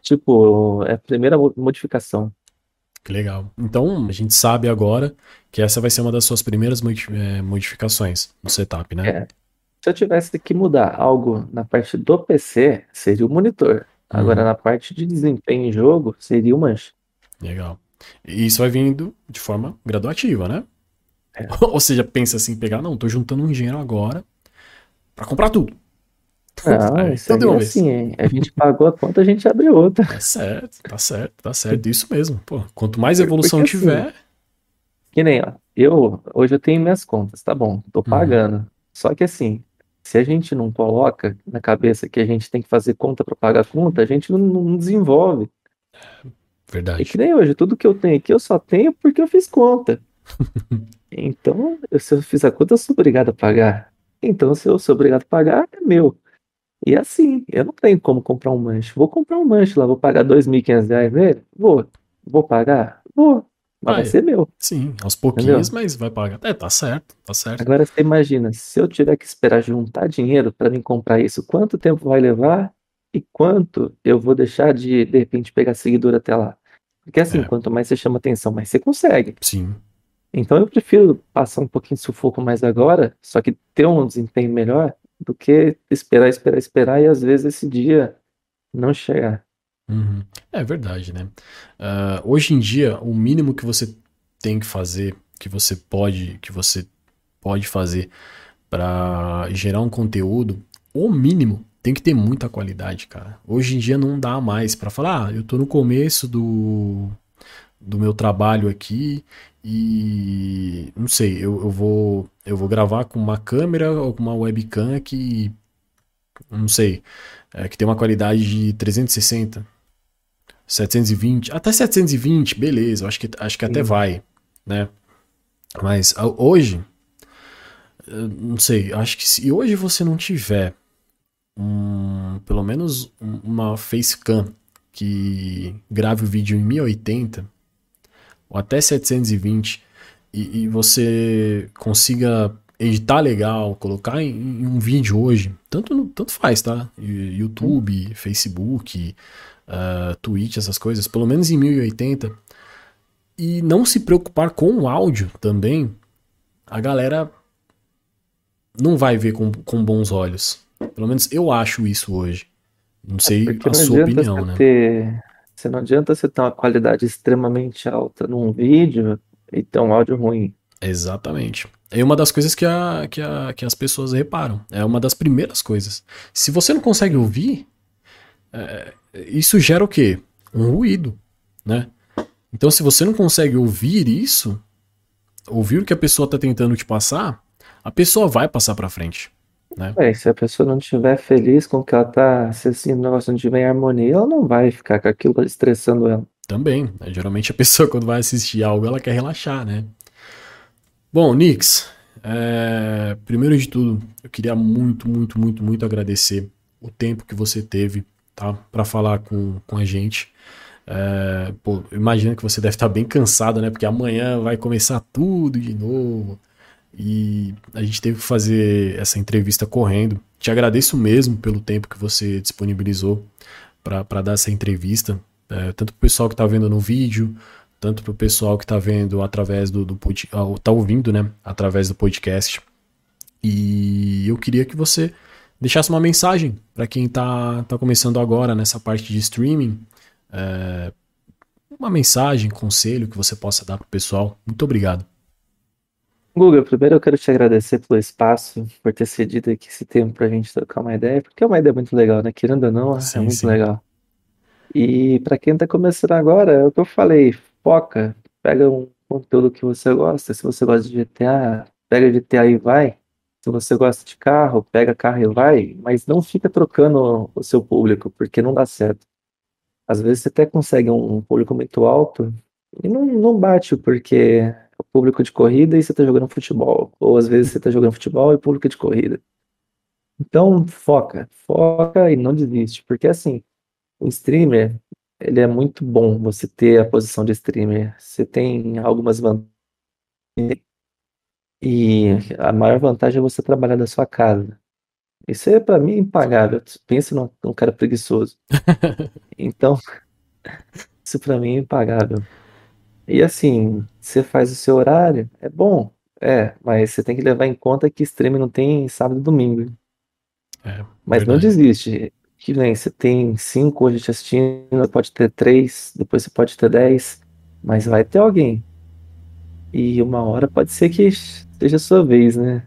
Tipo, é a primeira modificação. Que legal. Então, a gente sabe agora que essa vai ser uma das suas primeiras eh, modificações no setup, né? É. Se eu tivesse que mudar algo na parte do PC, seria o monitor. Agora, uhum. na parte de desempenho em jogo, seria o manche. Legal. E isso vai vindo de forma graduativa, né? É. Ou seja, pensa assim, pegar, não, tô juntando um dinheiro agora para comprar tudo. Não, é, isso então é assim, hein? a gente pagou a conta, a gente abre outra. Tá certo, tá certo, tá certo, isso mesmo. Pô, quanto mais evolução Porque, assim, tiver... Assim, que nem, ó, eu, hoje eu tenho minhas contas, tá bom, tô uhum. pagando. Uhum. Só que assim, se a gente não coloca na cabeça que a gente tem que fazer conta para pagar conta, a gente não, não desenvolve. Verdade. E que nem hoje, tudo que eu tenho aqui eu só tenho porque eu fiz conta. então, se eu fiz a conta, eu sou obrigado a pagar. Então, se eu sou obrigado a pagar, é meu. E assim, eu não tenho como comprar um manche. Vou comprar um manche lá, vou pagar R$ 2.500 nele? Vou. Vou pagar? Vou. Mas vai ser meu. Sim, aos pouquinhos, Entendeu? mas vai pagar. É, tá certo, tá certo. Agora você imagina, se eu tiver que esperar juntar dinheiro para mim comprar isso, quanto tempo vai levar e quanto eu vou deixar de, de repente, pegar seguidor até lá? Porque assim, é. quanto mais você chama atenção, mais você consegue. Sim. Então eu prefiro passar um pouquinho de sufoco mais agora, só que ter um desempenho melhor, do que esperar, esperar, esperar e às vezes esse dia não chegar. Uhum. É verdade, né? Uh, hoje em dia, o mínimo que você tem que fazer, que você pode, que você pode fazer para gerar um conteúdo, o mínimo tem que ter muita qualidade, cara. Hoje em dia não dá mais para falar, ah, eu tô no começo do, do meu trabalho aqui e não sei, eu, eu vou eu vou gravar com uma câmera ou com uma webcam que não sei, é, que tem uma qualidade de 360, 720, até 720, beleza, acho que acho que até vai, né? Mas hoje não sei, acho que se hoje você não tiver um, pelo menos uma facecam que grave o vídeo em 1080 ou até 720 e, e você consiga editar legal, colocar em, em, um vídeo hoje, tanto, tanto faz, tá? YouTube, Facebook, uh, Twitch, essas coisas, pelo menos em 1080, e não se preocupar com o áudio também, a galera não vai ver com, com bons olhos. Pelo menos eu acho isso hoje. Não é sei é a sua opinião, né? Ter você não adianta você ter uma qualidade extremamente alta num vídeo e ter um áudio ruim. Exatamente. É uma das coisas que, a, que, a, que as pessoas reparam. É uma das primeiras coisas. Se você não consegue ouvir, é, isso gera o quê? Um ruído, né? Então, se você não consegue ouvir isso, ouvir o que a pessoa está tentando te passar, a pessoa vai passar para frente. Né? É, se a pessoa não estiver feliz com o que ela tá, se assim, o negócio não estiver em harmonia, ela não vai ficar com aquilo estressando ela. Também. Né? Geralmente a pessoa, quando vai assistir algo, ela quer relaxar, né? Bom, Nix, é... primeiro de tudo, eu queria muito, muito, muito, muito agradecer o tempo que você teve, tá? Para falar com, com a gente. É... Pô, imagino que você deve estar bem cansado, né? Porque amanhã vai começar tudo de novo. E a gente teve que fazer essa entrevista correndo. Te agradeço mesmo pelo tempo que você disponibilizou para dar essa entrevista. É, tanto para o pessoal que está vendo no vídeo, tanto para o pessoal que está vendo através do, do tá ouvindo, né, através do podcast. E eu queria que você deixasse uma mensagem para quem está tá começando agora nessa parte de streaming. É, uma mensagem, conselho que você possa dar para o pessoal. Muito obrigado. Guga, primeiro eu quero te agradecer pelo espaço, por ter cedido aqui esse tempo pra gente trocar uma ideia, porque é uma ideia muito legal, né? Querendo ou não, é sim, é muito sim. legal. E para quem tá começando agora, é o que eu falei, foca, pega um conteúdo que você gosta. Se você gosta de GTA, pega GTA e vai. Se você gosta de carro, pega carro e vai, mas não fica trocando o seu público, porque não dá certo. Às vezes você até consegue um público muito alto e não, não bate, porque público de corrida e você está jogando futebol. Ou às vezes você está jogando futebol e público de corrida. Então, foca, foca e não desiste, porque assim, o streamer, ele é muito bom você ter a posição de streamer. Você tem algumas vantagens e a maior vantagem é você trabalhar da sua casa. Isso é para mim impagável. Pensa num, num cara preguiçoso. Então, isso para mim é impagável. E assim, você faz o seu horário, é bom, é, mas você tem que levar em conta que streaming não tem sábado e domingo. É, mas verdade. não desiste. Que nem você tem cinco hoje te assistindo, pode ter três, depois você pode ter dez, mas vai ter alguém. E uma hora pode ser que seja a sua vez, né?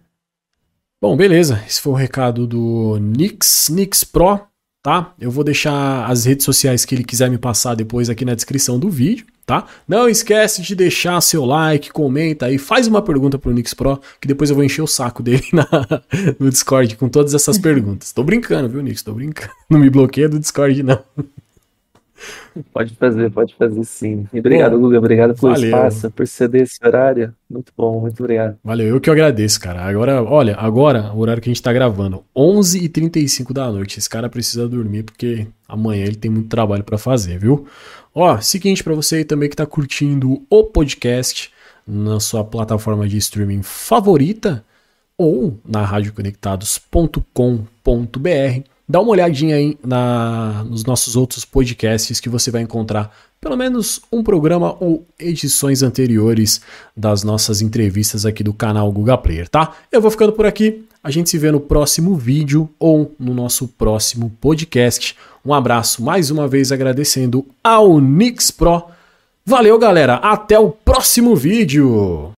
Bom, beleza. Esse foi o recado do Nix, Nix Pro, tá? Eu vou deixar as redes sociais que ele quiser me passar depois aqui na descrição do vídeo tá? Não esquece de deixar seu like, comenta aí, faz uma pergunta pro Nix Pro, que depois eu vou encher o saco dele na, no Discord com todas essas perguntas. Tô brincando, viu, Nix? Tô brincando. Não me bloqueia do Discord, não. Pode fazer, pode fazer sim. E obrigado, Guga. Obrigado pelo valeu. espaço, por ceder esse horário. Muito bom, muito obrigado. Valeu, eu que agradeço, cara. Agora, olha, agora, o horário que a gente tá gravando, 11h35 da noite. Esse cara precisa dormir porque amanhã ele tem muito trabalho para fazer, viu? Ó, seguinte para você também que tá curtindo o podcast na sua plataforma de streaming favorita ou na radioconectados.com.br. Dá uma olhadinha aí na, nos nossos outros podcasts que você vai encontrar pelo menos um programa ou edições anteriores das nossas entrevistas aqui do canal Guga Player, tá? Eu vou ficando por aqui. A gente se vê no próximo vídeo ou no nosso próximo podcast. Um abraço mais uma vez agradecendo ao Nix Pro. Valeu, galera. Até o próximo vídeo.